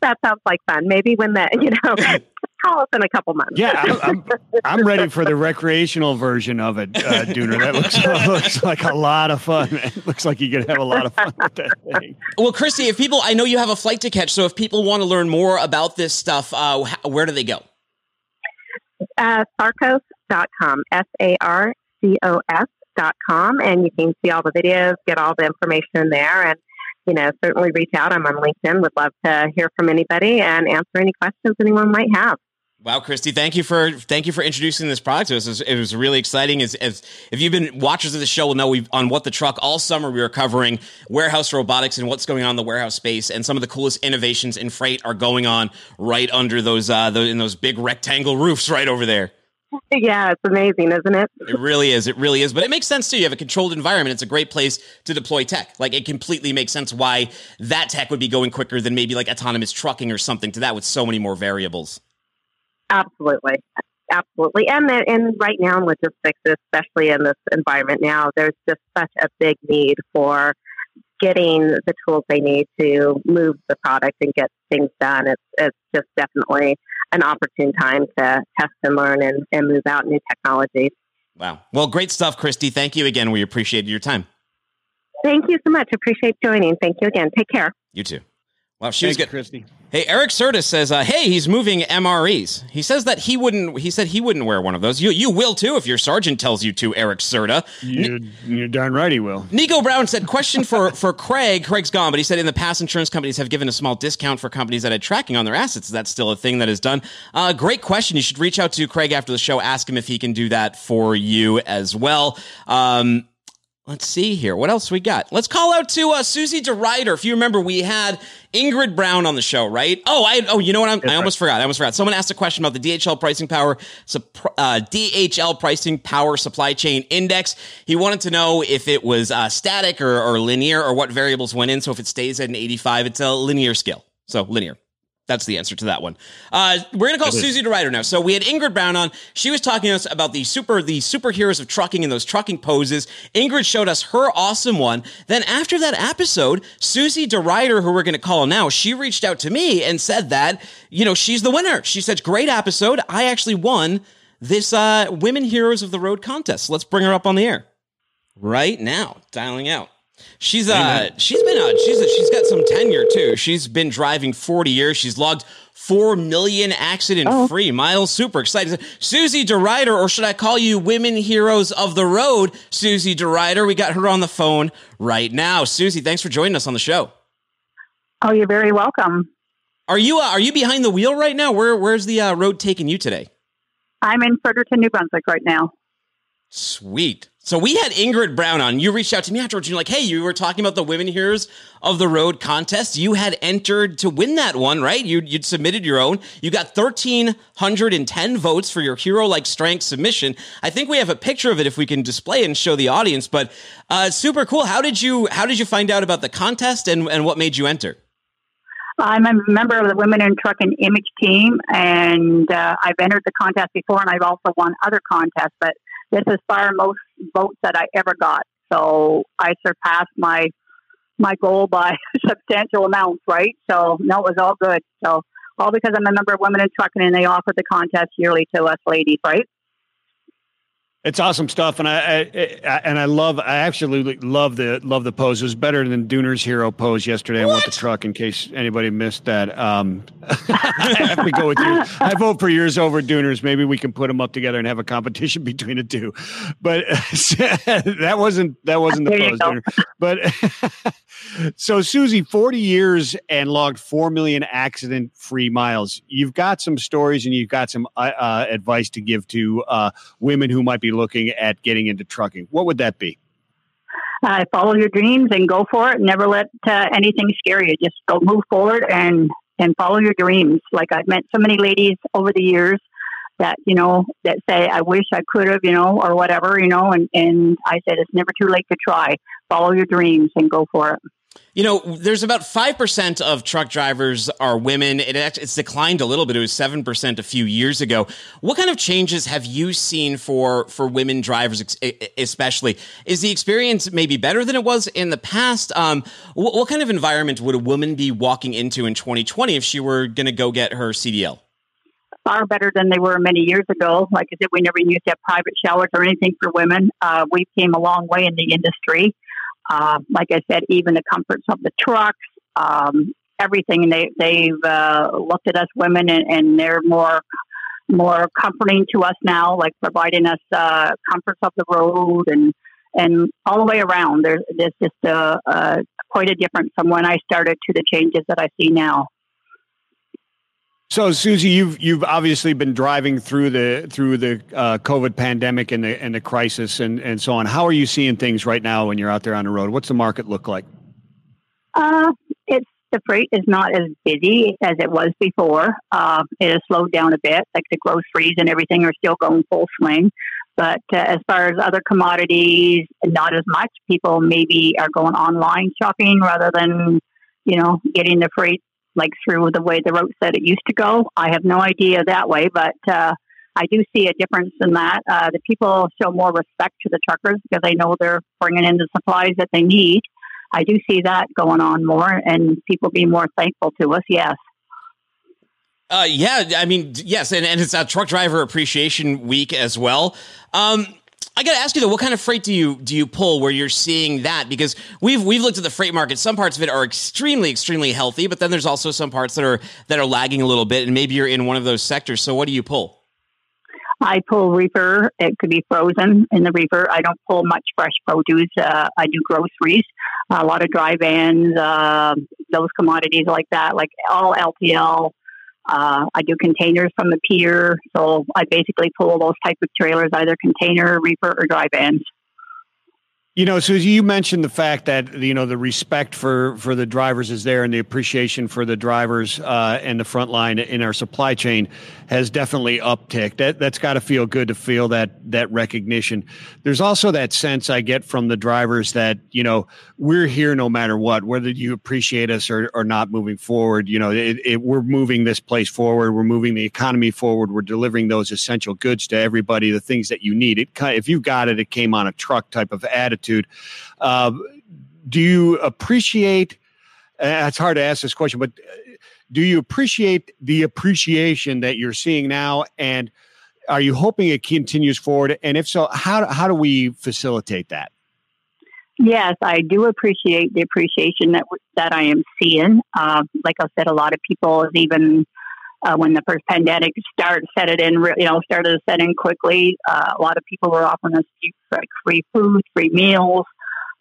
that sounds like fun. Maybe when the you know call us in a couple months. Yeah, I'm, I'm, I'm, ready for the recreational version of it, uh, Dooner. That looks, looks like a lot of fun. Man. Looks like you could have a lot of fun with that thing. Well, Kristi, if people, I know you have a flight to catch, so if people want to learn more about this stuff, uh, where do they go? Uh, sarcos.com, S A R C O S.com, and you can see all the videos, get all the information there, and you know, certainly reach out. I'm on LinkedIn. Would love to hear from anybody and answer any questions anyone might have. Wow, Kristi, thank you for thank you for introducing this product to us. It was, it was really exciting. As, as, if you've been watchers of the show, will know we've on what the truck all summer we were covering warehouse robotics and what's going on in the warehouse space, and some of the coolest innovations in freight are going on right under those uh, those, in those big rectangle roofs right over there. Yeah, it's amazing, isn't it? It really is. It really is. But it makes sense too. You have a controlled environment. It's a great place to deploy tech. Like it completely makes sense why that tech would be going quicker than maybe like autonomous trucking or something to that with so many more variables. Absolutely. Absolutely. And and right now in logistics, especially in this environment now, there's just such a big need for getting the tools they need to move the product and get things done. It's it's just definitely an opportune time to test and learn and, and move out new technologies. Wow. Well, great stuff, Kristi. Thank you again. We appreciate your time. Thank you so much. Appreciate joining. Thank you again. Take care. You too. Wow, she was good. Kristi. Hey, Eric Serta says, uh, "Hey, he's moving MREs." He says that he wouldn't. He said he wouldn't wear one of those. You, you will too if your sergeant tells you to. Eric Serta. You're, you're darn right he will. Nico Brown said, "Question for for Craig. Craig's gone, but he said in the past, insurance companies have given a small discount for companies that had tracking on their assets. Is that still a thing that is done? Uh, great question. You should reach out to Craig after the show. Ask him if he can do that for you as well." Um, Let's see here. What else we got? Let's call out to uh, Susie Deridder. If you remember, we had Ingrid Brown on the show, right? Oh, I oh, you know what? i almost forgot. I almost forgot. Someone asked a question about the DHL pricing power, uh, DHL pricing power supply chain index. He wanted to know if it was uh, static or, or linear, or what variables went in. So if it stays at an 85, it's a linear scale. So linear. That's the answer to that one. Uh, we're gonna call Susie Deridder now. So we had Ingrid Brown on. She was talking to us about the super the superheroes of trucking and those trucking poses. Ingrid showed us her awesome one. Then after that episode, Susie Deridder, who we're gonna call now, she reached out to me and said that you know she's the winner. She said, "Great episode. I actually won this uh, Women Heroes of the Road contest." Let's bring her up on the air right now. Dialing out. She's uh she's been uh she's she's got some tenure too. She's been driving 40 years. She's logged 4 million accident free oh. miles. Super excited. Susie Deridder, or should I call you Women Heroes of the Road? Susie Deridder. We got her on the phone right now. Susie, thanks for joining us on the show. Oh, you're very welcome. Are you uh, are you behind the wheel right now? Where where's the uh, road taking you today? I'm in Fredericton, New Brunswick right now. Sweet. So we had Ingrid Brown on. You reached out to me afterwards. You're like, hey, you were talking about the Women Heroes of the Road contest. You had entered to win that one, right? You, would submitted your own. You got 1,310 votes for your hero like strength submission. I think we have a picture of it if we can display and show the audience. But uh, super cool. How did you How did you find out about the contest and, and what made you enter? I'm a member of the Women in Trucking Image team, and uh, I've entered the contest before, and I've also won other contests. But this is far most votes that I ever got. So I surpassed my my goal by substantial amounts, right? So no, it was all good. So all because I'm a member of Women in Trucking and they offer the contest yearly to us ladies, right? It's awesome stuff, and I, I, I, and I love I absolutely love the love the pose. It was better than Dooner's hero pose yesterday. What? I want the truck in case anybody missed that. Um, I have to go with you. I vote for yours over Dooner's. Maybe we can put them up together and have a competition between the two. But that wasn't that wasn't the pose, Dooner. But so Susie, forty years and logged four million accident free miles. You've got some stories and you've got some uh, uh, advice to give to uh, women who might be looking at getting into trucking, what would that be? Uh, follow your dreams and go for it. Never let uh, anything scare you. Just go move forward and and follow your dreams. Like I've met so many ladies over the years that you know that say I wish I could have, you know, or whatever, you know, and and I said it's never too late to try. Follow your dreams and go for it. You know, there's about 5% of truck drivers are women. It, it's declined a little bit. It was 7% a few years ago. What kind of changes have you seen for, for women drivers, especially? Is the experience maybe better than it was in the past? Um, what, what kind of environment would a woman be walking into in 2020 if she were going to go get her CDL? Far better than they were many years ago. Like I said, we never used to have private showers or anything for women. Uh, we came a long way in the industry. Uh, like I said, even the comforts of the trucks, um, everything. They they've uh, looked at us women, and, and, they're more more comforting to us now, like providing us uh, comforts of the road and and all the way around. There's there's just a, a quite a difference from when I started to the changes that I see now. So, Susie, you've you've obviously been driving through the through the uh, COVID pandemic and the and the crisis and and so on. How are you seeing things right now when you're out there on the road? What's the market look like? Uh, it's the freight is not as busy as it was before. Uh, it has slowed down a bit. Like the groceries and everything are still going full swing. But uh, as far as other commodities, not as much. People maybe are going online shopping rather than you know getting the freight like through the way the route said it used to go. I have no idea that way, but uh, I do see a difference in that. Uh, the people show more respect to the truckers because they know they're bringing in the supplies that they need. I do see that going on more and people being more thankful to us, yes. Uh, yeah, I mean, yes, and, and it's a truck driver appreciation week as well. Um, I got to ask you though, what kind of freight do you do you pull where you're seeing that? Because we've we've looked at the freight market. Some parts of it are extremely extremely healthy, but then there's also some parts that are that are lagging a little bit, and maybe you're in one of those sectors. So what do you pull? I pull reefer. It could be frozen in the reefer. I don't pull much fresh produce. Uh, I do groceries, a lot of dry vans, uh, those commodities like that, like all LTL, uh, I do containers from the pier, so I basically pull those type of trailers, either container, reefer, or dry vans. You know, Susie, you mentioned the fact that you know the respect for for the drivers is there, and the appreciation for the drivers uh, and the front line in our supply chain has definitely upticked. That that's got to feel good to feel that that recognition. There's also that sense I get from the drivers that you know we're here no matter what, whether you appreciate us or, or not moving forward. You know, it, it, we're moving this place forward. We're moving the economy forward. We're delivering those essential goods to everybody, the things that you need. It if you got it, it came on a truck type of attitude Uh, do you appreciate? Uh, it's hard to ask this question, but uh, do you appreciate the appreciation that you're seeing now, and are you hoping it continues forward? And if so, how how do we facilitate that? Yes, I do appreciate the appreciation that that I am seeing. Uh, like I said, a lot of people even uh, when the first pandemic started, set it in, you know, started to set in quickly. Uh, a lot of people were offering us like free food, free meals.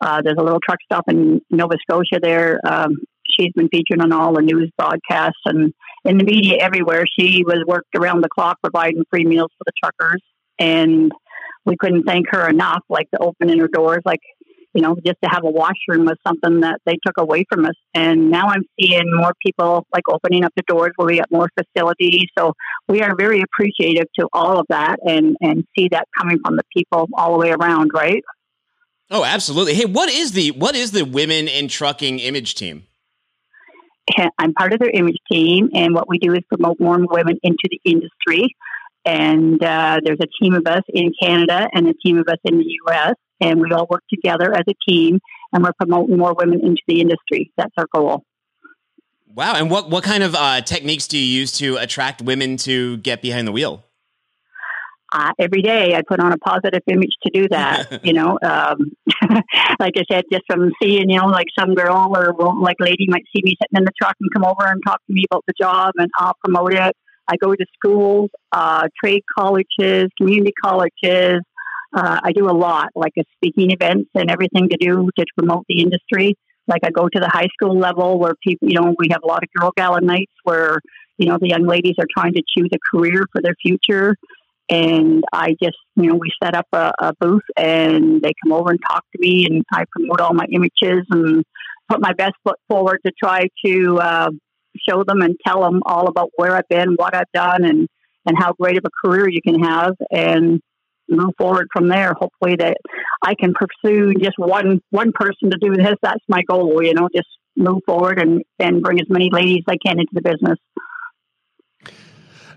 Uh, there's a little truck stop in Nova Scotia there. Um, she's been featured on all the news broadcasts and in the media everywhere. She was worked around the clock providing free meals for the truckers, and we couldn't thank her enough. Like the opening her doors, like you know, just to have a washroom was something that they took away from us. And now I'm seeing more people like opening up the doors where we got more facilities. So we are very appreciative to all of that and, and see that coming from the people all the way around, right? Oh, absolutely. Hey, what is the what is the women in trucking image team? I'm part of their image team, and what we do is promote more women into the industry. And uh, there's a team of us in Canada and a team of us in the U.S and we all work together as a team and we're promoting more women into the industry. That's our goal. Wow. And what, what kind of uh, techniques do you use to attract women to get behind the wheel? Uh, every day I put on a positive image to do that. you know, um, like I said, just from seeing, you know, like some girl or like lady might see me sitting in the truck and come over and talk to me about the job and I'll promote it. I go to schools, uh, trade colleges, community colleges, uh, I do a lot, like a speaking events and everything to do to promote the industry. Like I go to the high school level where people, you know, we have a lot of girl gala nights where, you know, the young ladies are trying to choose a career for their future. And I just, you know, we set up a, a booth and they come over and talk to me and I promote all my images and put my best foot forward to try to uh, show them and tell them all about where I've been, what I've done, and and how great of a career you can have, and move forward from there. Hopefully, that I can pursue just one one person to do this. That's my goal. You know, just move forward and and bring as many ladies as I can into the business.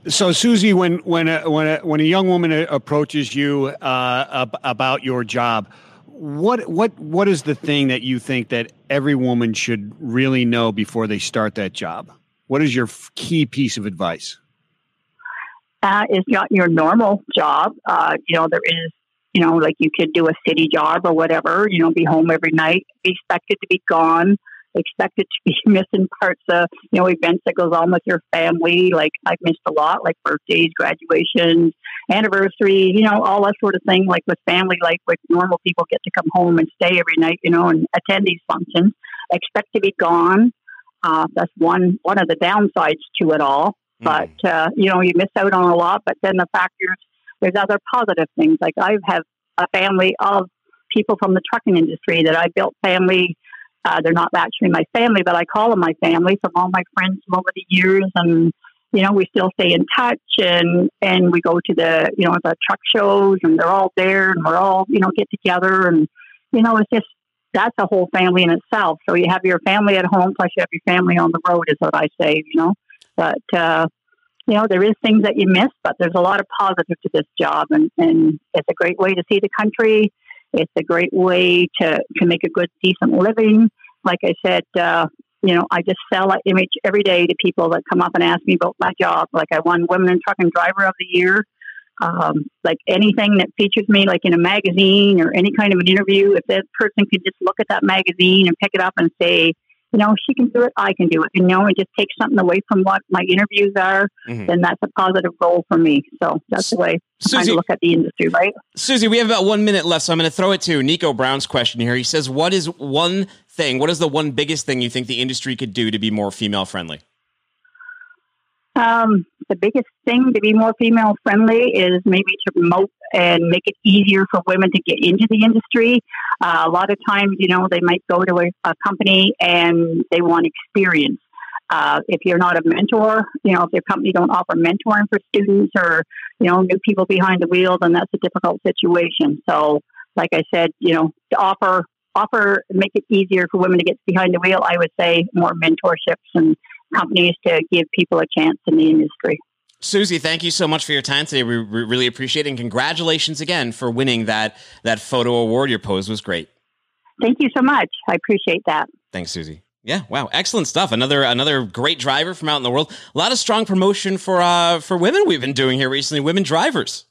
So, Susie, when when a, when a, when a young woman approaches you uh, about your job, what what what is the thing that you think that every woman should really know before they start that job? What is your key piece of advice? Uh, is not your normal job. Uh, you know, there is, you know, like you could do a city job or whatever. You know, be home every night, be expected to be gone expected to be missing parts of you know events that goes on with your family. Like I've missed a lot, like birthdays, graduations, anniversaries, you know, all that sort of thing. Like with family, like with normal people get to come home and stay every night, you know, and attend these functions. Expect to be gone. Uh, that's one one of the downsides to it all. Mm. But uh, you know, you miss out on a lot. But then the factors, there's other positive things. Like I have a family of people from the trucking industry that I built family uh, they're not actually my family, but I call them my family from all my friends from over the years. And, you know, we still stay in touch and, and we go to the, you know, the truck shows and they're all there and we're all, you know, get together. And, you know, it's just, that's a whole family in itself. So you have your family at home, plus you have your family on the road, is what I say, you know. But, uh, you know, there is things that you miss, but there's a lot of positive to this job. And, and it's a great way to see the country it's a great way to, to make a good, decent living. Like I said, uh, you know, I just sell an image every day to people that come up and ask me about my job. Like I won Women in Trucking Driver of the Year. Um, like anything that features me, like in a magazine or any kind of an interview, if that person could just look at that magazine and pick it up and say, you know, she can do it, I can do it. You know, and just take something away from what my interviews are, mm-hmm. then that's a positive goal for me. So that's the way Susie, I look at the industry, right? Susie, we have about one minute left, so I'm going to throw it to Nico Brown's question here. He says, What is one thing, what is the one biggest thing you think the industry could do to be more female friendly? Um, the biggest thing to be more female friendly is maybe to promote and make it easier for women to get into the industry. Uh, a lot of times, you know, they might go to a, a company and they want experience. Uh, if you're not a mentor, you know, if your company don't offer mentoring for students or, you know, new people behind the wheel, then that's a difficult situation. So, like I said, you know, to offer offer make it easier for women to get behind the wheel, I would say more mentorships and companies to give people a chance in the industry. Susie, thank you so much for your time today. We really appreciate it, and congratulations again for winning that that photo award. Your pose was great. Thank you so much. I appreciate that. Thanks, Susie. Yeah, wow, excellent stuff. Another another great driver from out in the world. A lot of strong promotion for uh for women we've been doing here recently. Women drivers.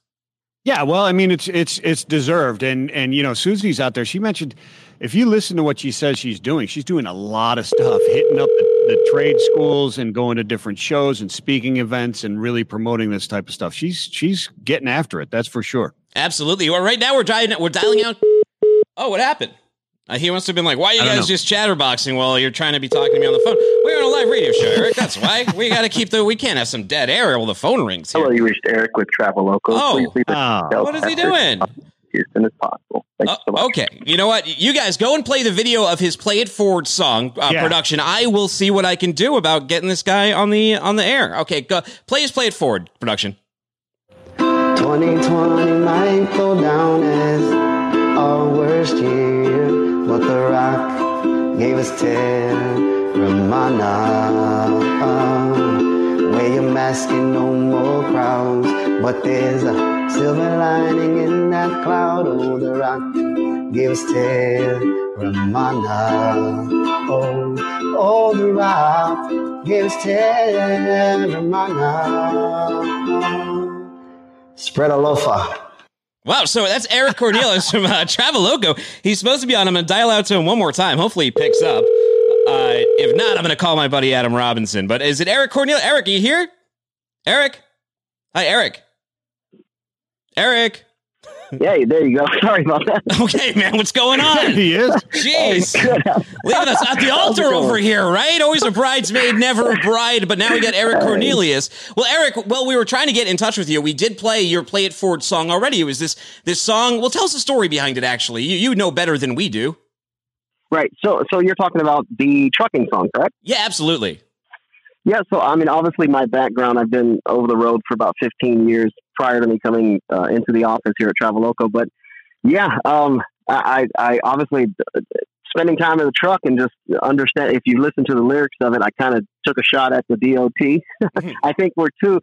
Yeah, well, I mean, it's it's it's deserved, and and you know, Susie's out there. She mentioned if you listen to what she says she's doing, she's doing a lot of stuff, hitting up the, the, trade schools and going to different shows and speaking events and really promoting this type of stuff. She's she's getting after it. That's for sure. Absolutely. Well, right now we're dialing we're dialing out. Oh, what happened? Uh, he must have been like, "Why are you guys just chatterboxing while you're trying to be talking to me on the phone?" We're on a live radio show, Eric. That's why we got to keep the. We can't have some dead air while the phone rings. Here. Hello, you reached Eric with Traveloko. Oh, oh. what is he doing? As soon as possible. Okay, you know what? You guys go and play the video of his "Play It Forward" song uh, yeah. production. I will see what I can do about getting this guy on the on the air. Okay, go play his "Play It Forward" production. 2020 might go down as our worst year but the rock gave us ten. Teremana. Wear your mask and no more crowds, but there's a silver lining in that cloud. Oh, the rock gave us Teremana. Oh, oh, the rock gave us Teremana. Spread a loafer. Wow, so that's Eric Cornelius from uh, Traveloko. He's supposed to be on. I'm going to dial out to him one more time. Hopefully he picks up. Uh, if not, I'm going to call my buddy Adam Robinson. But is it Eric Cornelius? Eric, are you here? Eric? Hi, Eric. Eric. Yeah, there you go. Sorry about that. Okay, man, what's going on? he is. Jeez, leaving us at the altar over here, right? Always a bridesmaid, never a bride. But now we got Eric Cornelius. Well, Eric, well, we were trying to get in touch with you. We did play your "Play It Forward" song already. It was this this song. Well, tell us the story behind it. Actually, you you know better than we do. Right. So so you're talking about the trucking song, correct? Yeah, absolutely. Yeah, so I mean, obviously, my background, I've been over the road for about 15 years prior to me coming uh, into the office here at Traveloko. But yeah, um, I, I obviously spending time in the truck and just understand. If you listen to the lyrics of it, I kind of took a shot at the DOT. Mm-hmm. I think we're too.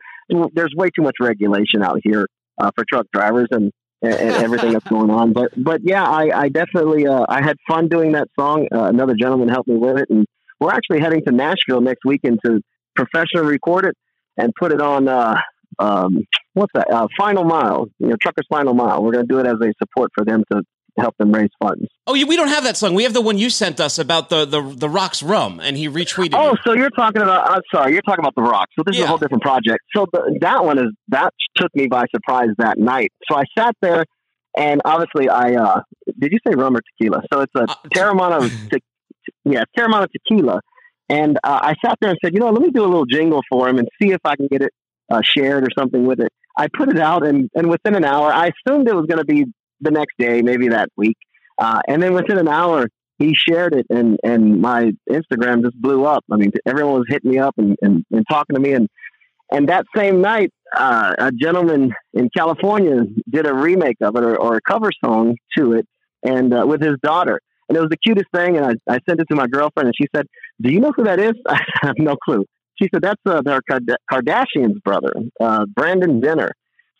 There's way too much regulation out here uh, for truck drivers and, and, everything that's going on. But but yeah, I, I definitely uh, I had fun doing that song. Uh, another gentleman helped me with it, and we're actually heading to Nashville next weekend to professionally record it and put it on. Uh, um, what's that? Uh, Final Mile, you know, Truckers Final Mile. We're going to do it as a support for them to help them raise funds. Oh, we don't have that song. We have the one you sent us about the the, the Rocks rum, and he retweeted. Oh, it. so you're talking about? I'm sorry, you're talking about the Rocks. So this yeah. is a whole different project. So the, that one is that took me by surprise that night. So I sat there, and obviously I uh, did you say rum or tequila? So it's a uh, Teremana, te- yeah, Teremana tequila. And uh, I sat there and said, you know, let me do a little jingle for him and see if I can get it uh, shared or something with it. I put it out, and, and within an hour, I assumed it was going to be the next day, maybe that week. Uh, and then within an hour, he shared it, and, and my Instagram just blew up. I mean, everyone was hitting me up and, and, and talking to me. And, and that same night, uh, a gentleman in California did a remake of it or, or a cover song to it and uh, with his daughter. And it was the cutest thing. And I, I sent it to my girlfriend, and she said, Do you know who that is? I have no clue. She said, That's uh, their Kardashian's brother, uh, Brandon Jenner.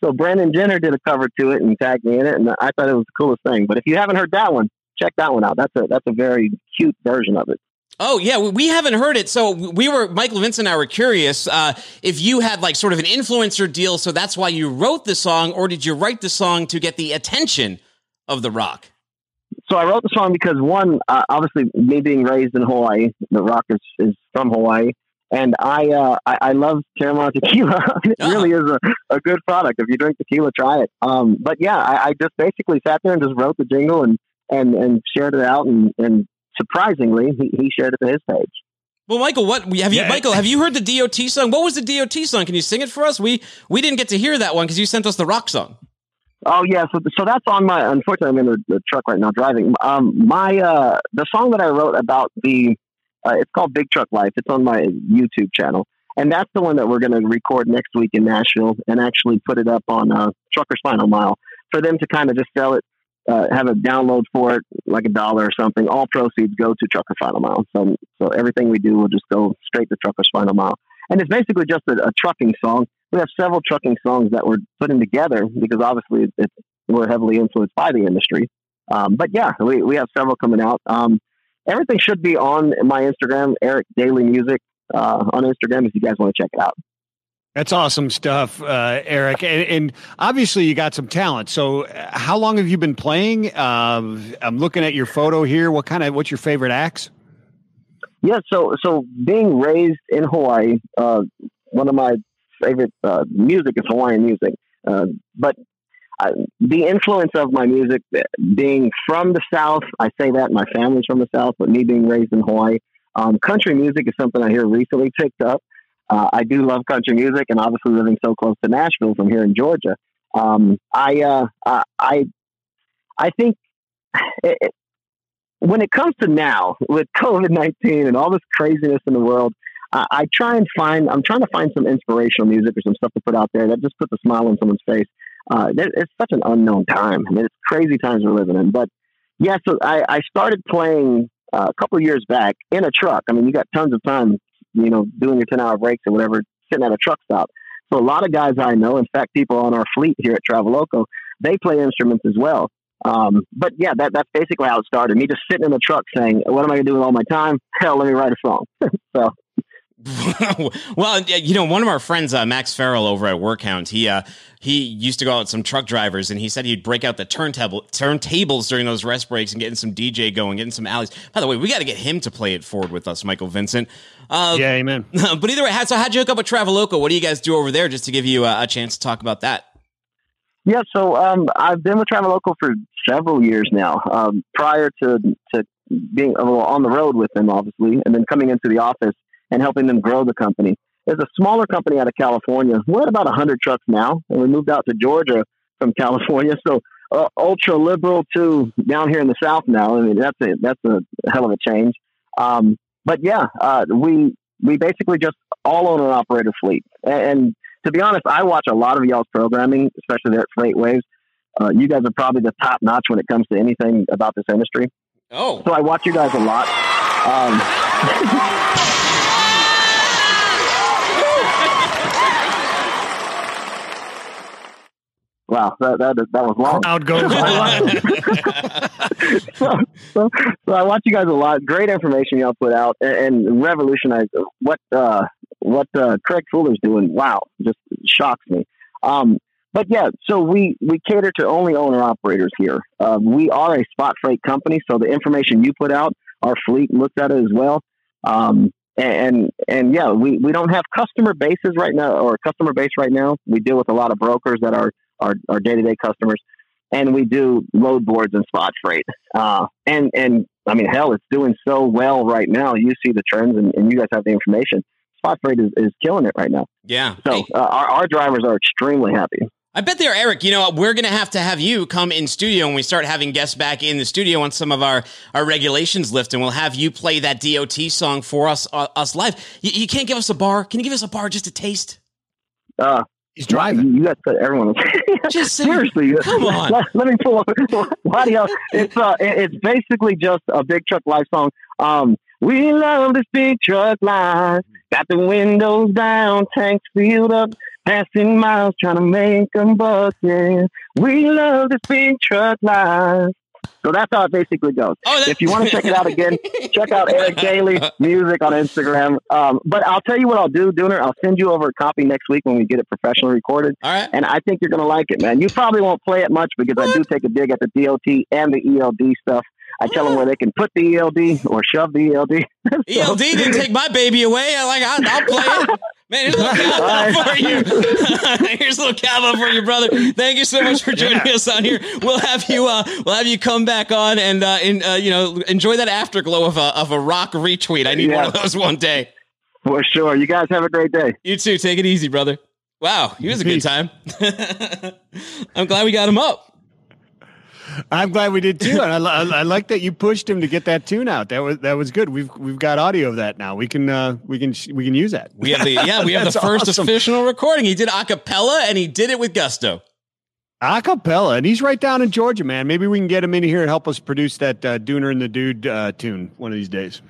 So Brandon Jenner did a cover to it and tagged me in it, and I thought it was the coolest thing. But if you haven't heard that one, check that one out. That's a that's a very cute version of it. Oh yeah, we haven't heard it. So we were Michael Vincent and I were curious uh, if you had like sort of an influencer deal, so that's why you wrote the song, or did you write the song to get the attention of the Rock? So I wrote the song because one, uh, obviously, me being raised in Hawaii, the Rock is, is from Hawaii, and I, uh, I, I love Teremana tequila. it uh-huh. really is a, a good product. If you drink tequila, try it. Um, but yeah, I, I just basically sat there and just wrote the jingle and and and shared it out, and, and surprisingly, he, he shared it to his page. Well, Michael, what have you, yeah. Michael? Have you heard the DOT song? What was the DOT song? Can you sing it for us? We we didn't get to hear that one because you sent us the rock song. Oh yeah, so so that's on my. Unfortunately, I'm in the, the truck right now driving. Um, my uh, the song that I wrote about the, uh, it's called Big Truck Life. It's on my YouTube channel, and that's the one that we're going to record next week in Nashville and actually put it up on uh, Truckers Final Mile for them to kind of just sell it, uh, have a download for it, like a dollar or something. All proceeds go to Trucker Final Mile. So so everything we do will just go straight to Truckers Final Mile, and it's basically just a, a trucking song we have several trucking songs that we're putting together because obviously it's, we're heavily influenced by the industry. Um, but yeah, we, we have several coming out. Um, everything should be on my Instagram, Eric Daily Music uh, on Instagram if you guys want to check it out. That's awesome stuff, uh, Eric. And, and, obviously, you got some talent. So, uh, how long have you been playing? Uh, I'm looking at your photo here. What kind of what's your favorite acts? Yeah, so so being raised in Hawaii, uh, one of my favorite uh, music is Hawaiian music. Uh, but The influence of my music being from the South, I say that my family's from the South, but me being raised in Hawaii, um, country music is something I hear recently picked up. Uh, I do love country music, and obviously living so close to Nashville from here in Georgia, um, I, uh, I I think it, when it comes to now with COVID nineteen and all this craziness in the world, I, I try and find, I'm trying to find some inspirational music or some stuff to put out there that just puts a smile on someone's face. Uh, it's such an unknown time. I mean, it's crazy times we're living in. But yeah, so I, I started playing uh, a couple of years back in a truck. I mean, you got tons of time, you know, doing your 10 hour breaks or whatever, sitting at a truck stop. So a lot of guys I know, in fact, people on our fleet here at Traveloko, they play instruments as well. Um, but yeah, that, that's basically how it started. Me just sitting in the truck saying, what am I going to do with all my time? Hell, let me write a song. so well, you know, one of our friends, uh, Max Farrell over at Workhound, he uh, he used to go out with some truck drivers, and he said he'd break out the turntable turntables during those rest breaks and getting some DJ going, getting some alleys. By the way, we got to get him to play it forward with us, Michael Vincent. Uh, yeah, amen. But either way, so how'd you hook up with Traveloko? What do you guys do over there, just to give you a, a chance to talk about that? Yeah, so um, I've been with Traveloko for several years now. Um, prior to to being on the road with them, obviously, and then coming into the office and helping them grow the company. There's a smaller company out of California. We're at about 100 trucks now, and we moved out to Georgia from California. So uh, ultra liberal to down here in the South now. I mean, that's a, that's a hell of a change. Um, but yeah, uh, we we basically just all owner operator fleet. And, and, to be honest, I watch a lot of y'all's programming, especially there at FreightWaves. Uh, you guys are probably the top notch when it comes to anything about this industry. Oh, So I watch you guys a lot. Um, wow, that, that, that was long. Crowd goes so, so, so I watch you guys a lot. Great information y'all put out and, and revolutionize what uh, what uh, Craig Fuller's doing. Wow, just shocks me. Um, but yeah, so we we cater to only owner operators here. Uh, we are a spot freight company, so the information you put out, our fleet looks at it as well. Um, and and yeah, we, we don't have customer bases right now or customer base right now. We deal with a lot of brokers that are our our day to day customers, and we do load boards and spot freight. Uh, and and I mean, hell, it's doing so well right now. You see the trends, and, and you guys have the information. Spot freight is, is killing it right now. yeah. So uh, our our drivers are extremely happy. I bet there, Eric. You know, we're gonna have to have you come in studio and we start having guests back in the studio once some of our our regulations lift, and we'll have you play that DOT song for us uh, us live. You, you can't give us a bar. Can you give us a bar just a taste? Uh, He's driving. You, guys put everyone. Just seriously. come on. Let, let me pull up. Why do y'all? It's uh, it's basically just a big truck life song. Um, we love this big truck life. Got the windows down, tanks filled up, passing miles, trying to make them buck. Yeah, we love this big truck life. So that's how it basically goes. Oh, if you want to check it out again, check out Eric Daly Music on Instagram. Um, but I'll tell you what I'll do, Dooner. I'll send you over a copy next week when we get it professionally recorded. All right. And I think you're going to like it, man. You probably won't play it much because I do take a dig at the DOT and the ELD stuff. I tell them where they can put the ELD or shove the ELD. ELD E didn't take my baby away. I like I, I'll play it. Man, here's a little cowbell for you. here's a little cowbell for you, brother. Thank you so much for joining us on here. We'll have you, uh, we'll have you come back on and, uh, in, uh, you know, enjoy that afterglow of a of a rock retweet. I need one of those one day. For sure. You guys have a great day. You too. Take it easy, brother. Wow, he was a good time. I'm glad we got him up. I'm glad we did too, and I, li- I like that you pushed him to get that tune out. That was that was good. We've we've got audio of that now. We can uh, we can sh- we can use that. We have the yeah, we have the first awesome. official recording. He did a cappella and he did it with gusto. acapella, and he's right down in Georgia, man. Maybe we can get him in here and help us produce that uh, Dooner and the Dude uh, tune one of these days.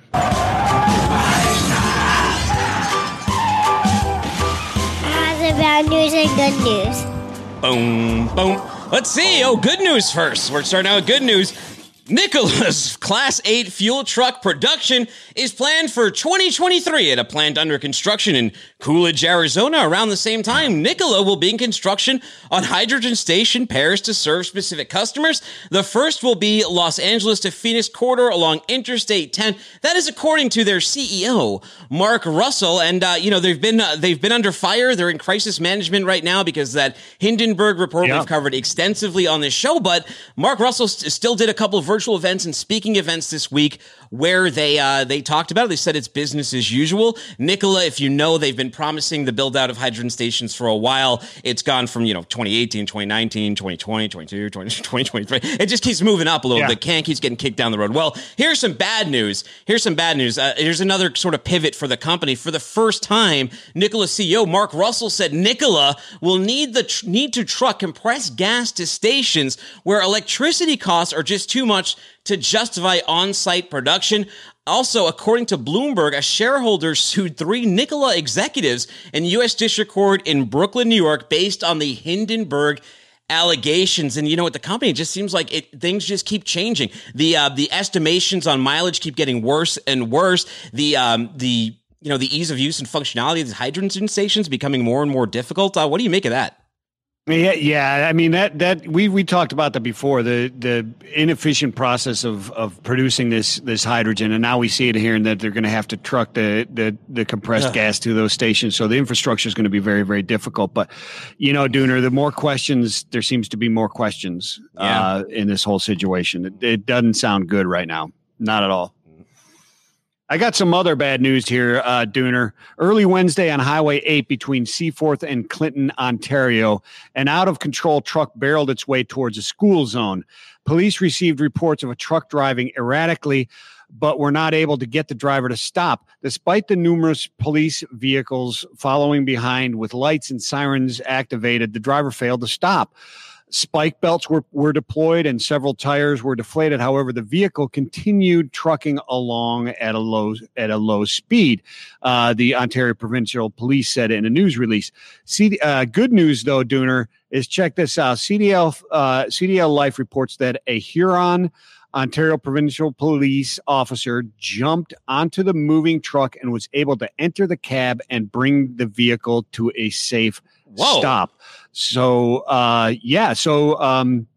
How's about news and good news? Boom, boom. Let's see. Oh, good news first. We're starting out with good news. Nikola's Class 8 fuel truck production is planned for 2023 at a plant under construction in Coolidge, Arizona. Around the same time, Nikola will be in construction on hydrogen station pairs to serve specific customers. The first will be Los Angeles to Phoenix corridor along Interstate 10. That is according to their CEO, Mark Russell. And uh, you know they've been uh, they've been under fire. They're in crisis management right now because that Hindenburg report Yeah. we've covered extensively on this show. But Mark Russell st- still did a couple of virtual events and speaking events this week where they uh, they talked about it. They said it's business as usual. Nikola, if you know, they've been promising the build out of hydrogen stations for a while. It's gone from you know 2018, 2019, 2020, 22, 2023. It just keeps moving up a little. Yeah. The can keeps getting kicked down the road. Well, here's some bad news. Here's some bad news. Uh, here's another sort of pivot for the company. For the first time, Nikola CEO Mark Russell said Nikola will need the tr- need to truck compressed gas to stations where electricity costs are just too much to justify on-site production. Also, according to Bloomberg, a shareholder sued three Nikola executives in U.S. District Court in Brooklyn, New York, based on the Hindenburg allegations. And you know what? The company just seems like it things just keep changing. The uh the estimations on mileage keep getting worse and worse. The um the you know the ease of use and functionality of these hydrogen stations becoming more and more difficult. Uh, what do you make of that Yeah, yeah. I mean that that we we talked about that before the the inefficient process of of producing this this hydrogen, and now we see it here, and that they're going to have to truck the the the compressed Yeah. gas to those stations. So the infrastructure is going to be very very difficult. But you know, Dooner, the more questions there seems to be more questions Yeah. uh, in this whole situation. It, it doesn't sound good right now, not at all. I got some other bad news here, uh, Dooner. Early Wednesday on Highway 8 between Seaforth and Clinton, Ontario, an out of control truck barreled its way towards a school zone. Police received reports of a truck driving erratically but were not able to get the driver to stop. Despite the numerous police vehicles following behind with lights and sirens activated, the driver failed to stop. Spike belts were, were deployed and several tires were deflated. However, the vehicle continued trucking along at a low at a low speed. Uh, the Ontario Provincial Police said in a news release. See, uh, good news though, Dooner, is check this out. CDL uh, CDL Life reports that a Huron. Ontario Provincial Police officer jumped onto the moving truck and was able to enter the cab and bring the vehicle to a safe Whoa. stop. So uh, yeah, so um,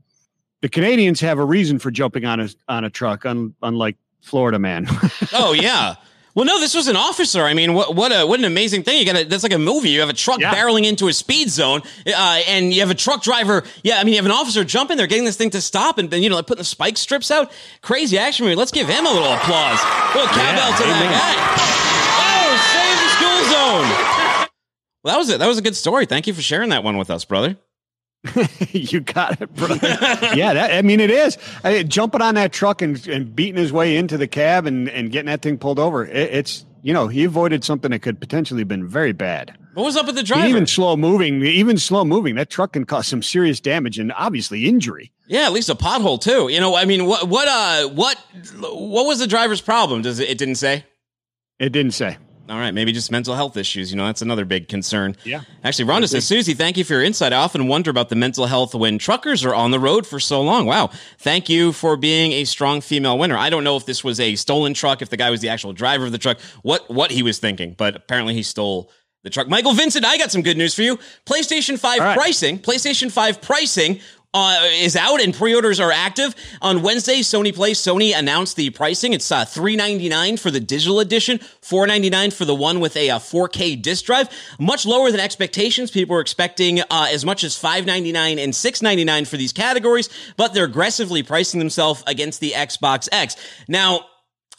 the Canadians have a reason for jumping on a on a truck, un, unlike Florida man. oh yeah. Well, no, this was an officer. I mean, what what a what an amazing thing! You got that's like a movie. You have a truck Yeah. barreling into a speed zone, uh, and you have a truck driver. Yeah, I mean, you have an officer jumping there, getting this thing to stop, and then you know, like putting the spike strips out. Crazy action movie. Let's give him a little applause. little cowbell Yeah, to amen. that guy. Oh, save the school zone. Well, that was it. That was a good story. Thank you for sharing that one with us, brother. you got it, brother. yeah, that, I mean it is. I mean, jumping on that truck and, and beating his way into the cab and, and getting that thing pulled over. It, it's you know he avoided something that could potentially have been very bad. What was up with the And driver? Even slow moving, even slow moving, that truck can cause some serious damage and obviously injury. Yeah, at least a pothole too. You know, I mean, what what uh what what was the driver's problem? Does it, it didn't say? It didn't say. All right, maybe just mental health issues. You know, that's another big concern. Yeah. Actually, Rhonda says, Susie, thank you for your insight. I often wonder about the mental health when truckers are on the road for so long. Wow. Thank you for being a strong female winner. I don't know if this was a stolen truck, if the guy was the actual driver of the truck, what what he was thinking, but apparently he stole the truck. Michael Vincent, I got some good news for you. PlayStation 5 All right. pricing, PlayStation 5 pricing uh, is out and pre-orders are active. On Wednesday, Sony Play, Sony announced the pricing. It's uh, for the digital edition, four ninety nine for the one with a uh, 4K disc drive. Much lower than expectations. People were expecting uh, as much as five ninety nine and six ninety nine for these categories, but they're aggressively pricing themselves against the Xbox X. Now,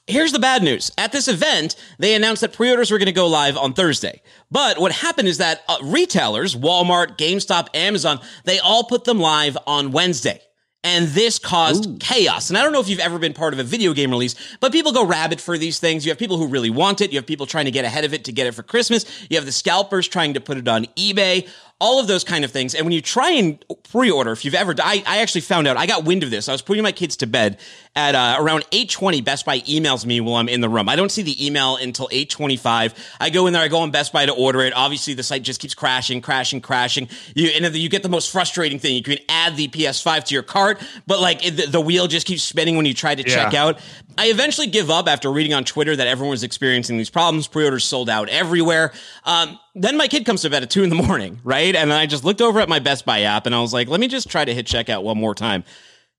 Here's the bad news. At this event, they announced that pre-orders were going to go live on Thursday. But what happened is that uh, retailers, Walmart, GameStop, Amazon, they all put them live on Wednesday. And this caused chaos. And I don't know if you've ever been part of a video game release, but people go rabid for these things. You have people who really want it. You have people trying to get ahead of it to get it for Christmas. You have the scalpers trying to put it on eBay, all of those kind of things. And when you try and pre-order, if you've ever, I, I actually found out, I got wind of this. I was putting my kids to bed at uh, around 8.20. Best Buy emails me while I'm in the room. I don't see the email until 8.25. I go in there, I go on Best Buy to order it. Obviously, the site just keeps crashing, crashing, crashing. You, and then you get the most frustrating thing. You can add the PS5 to your cart, but like the, the wheel just keeps spinning when you try to check out. I eventually give up after reading on Twitter that everyone was experiencing these problems. Pre-orders sold out everywhere. Um, then my kid comes to bed at two in the morning, right? And then I just looked over at my Best Buy app and I was like, let me just try to hit checkout one more time.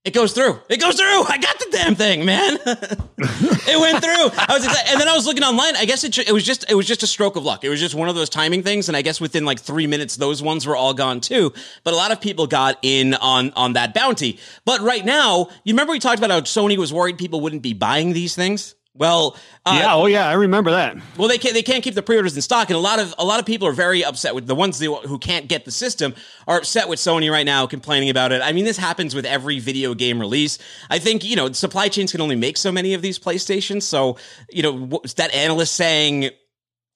It goes through. It goes through. I got the damn thing, man. it went through. I was excited. and then I was looking online. I guess it, it was just it was just a stroke of luck. It was just one of those timing things. And I guess within like three minutes, those ones were all gone too. But a lot of people got in on on that bounty. But right now, you remember we talked about how Sony was worried people wouldn't be buying these things. Well, uh, yeah, oh yeah, I remember that. well, they can't they can't keep the pre-orders in stock, and a lot of a lot of people are very upset with the ones who who can't get the system are upset with Sony right now, complaining about it. I mean, this happens with every video game release. I think you know supply chains can only make so many of these PlayStations, so you know that analyst saying.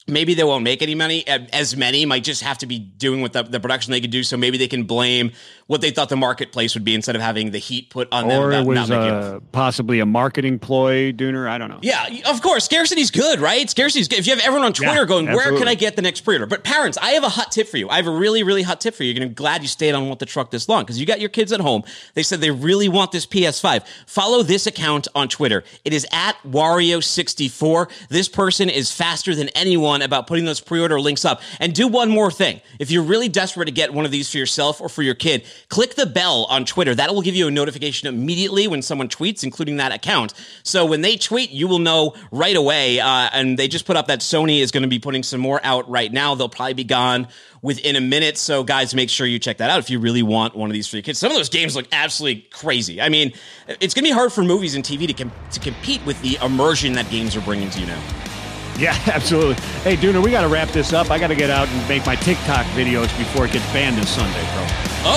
Maybe they won't make any money. As many might just have to be doing with the, the production they could do. So maybe they can blame what they thought the marketplace would be instead of having the heat put on them. Or it was not making uh, possibly a marketing ploy, Dooner. I don't know. yeah, of course. Scarcity's good, right? Scarcity's good. If you have everyone on Twitter Yeah, going, where can. I get the next pre-order? But parents, I have a hot tip for you. I have a really, really hot tip for you. You're going to be glad you stayed on with the truck this long because you got your kids at home. They said they really want this PS5. Follow this account on Twitter. It is at Wario64. This person is faster than anyone about putting those pre-order links up. And do one more thing. If you're really desperate to get one of these for yourself or for your kid, click the bell on Twitter. That will give you a notification immediately when someone tweets, including that account. So when they tweet, you will know right away. Uh, and they just put up that Sony is going to be putting some more out right now. They'll probably be gone within a minute. So guys, make sure you check that out if you really want one of these for your kids. Some of those games look absolutely crazy. I mean, it's going to be hard for movies and TV to, com- to compete with the immersion that games are bringing to you now. Yeah, absolutely. Hey, Dooner, we got to wrap this up. I got to get out and make my TikTok videos before it gets banned this Sunday, bro.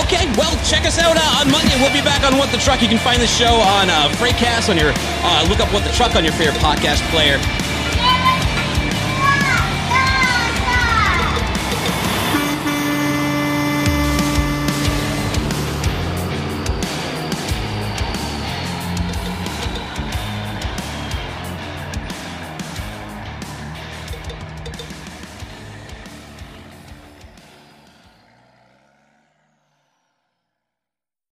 Okay, well, check us out uh, on Monday. We'll be back on What the Truck. You can find the show on uh, Freightcast on your, uh, look up What the Truck on your favorite podcast player.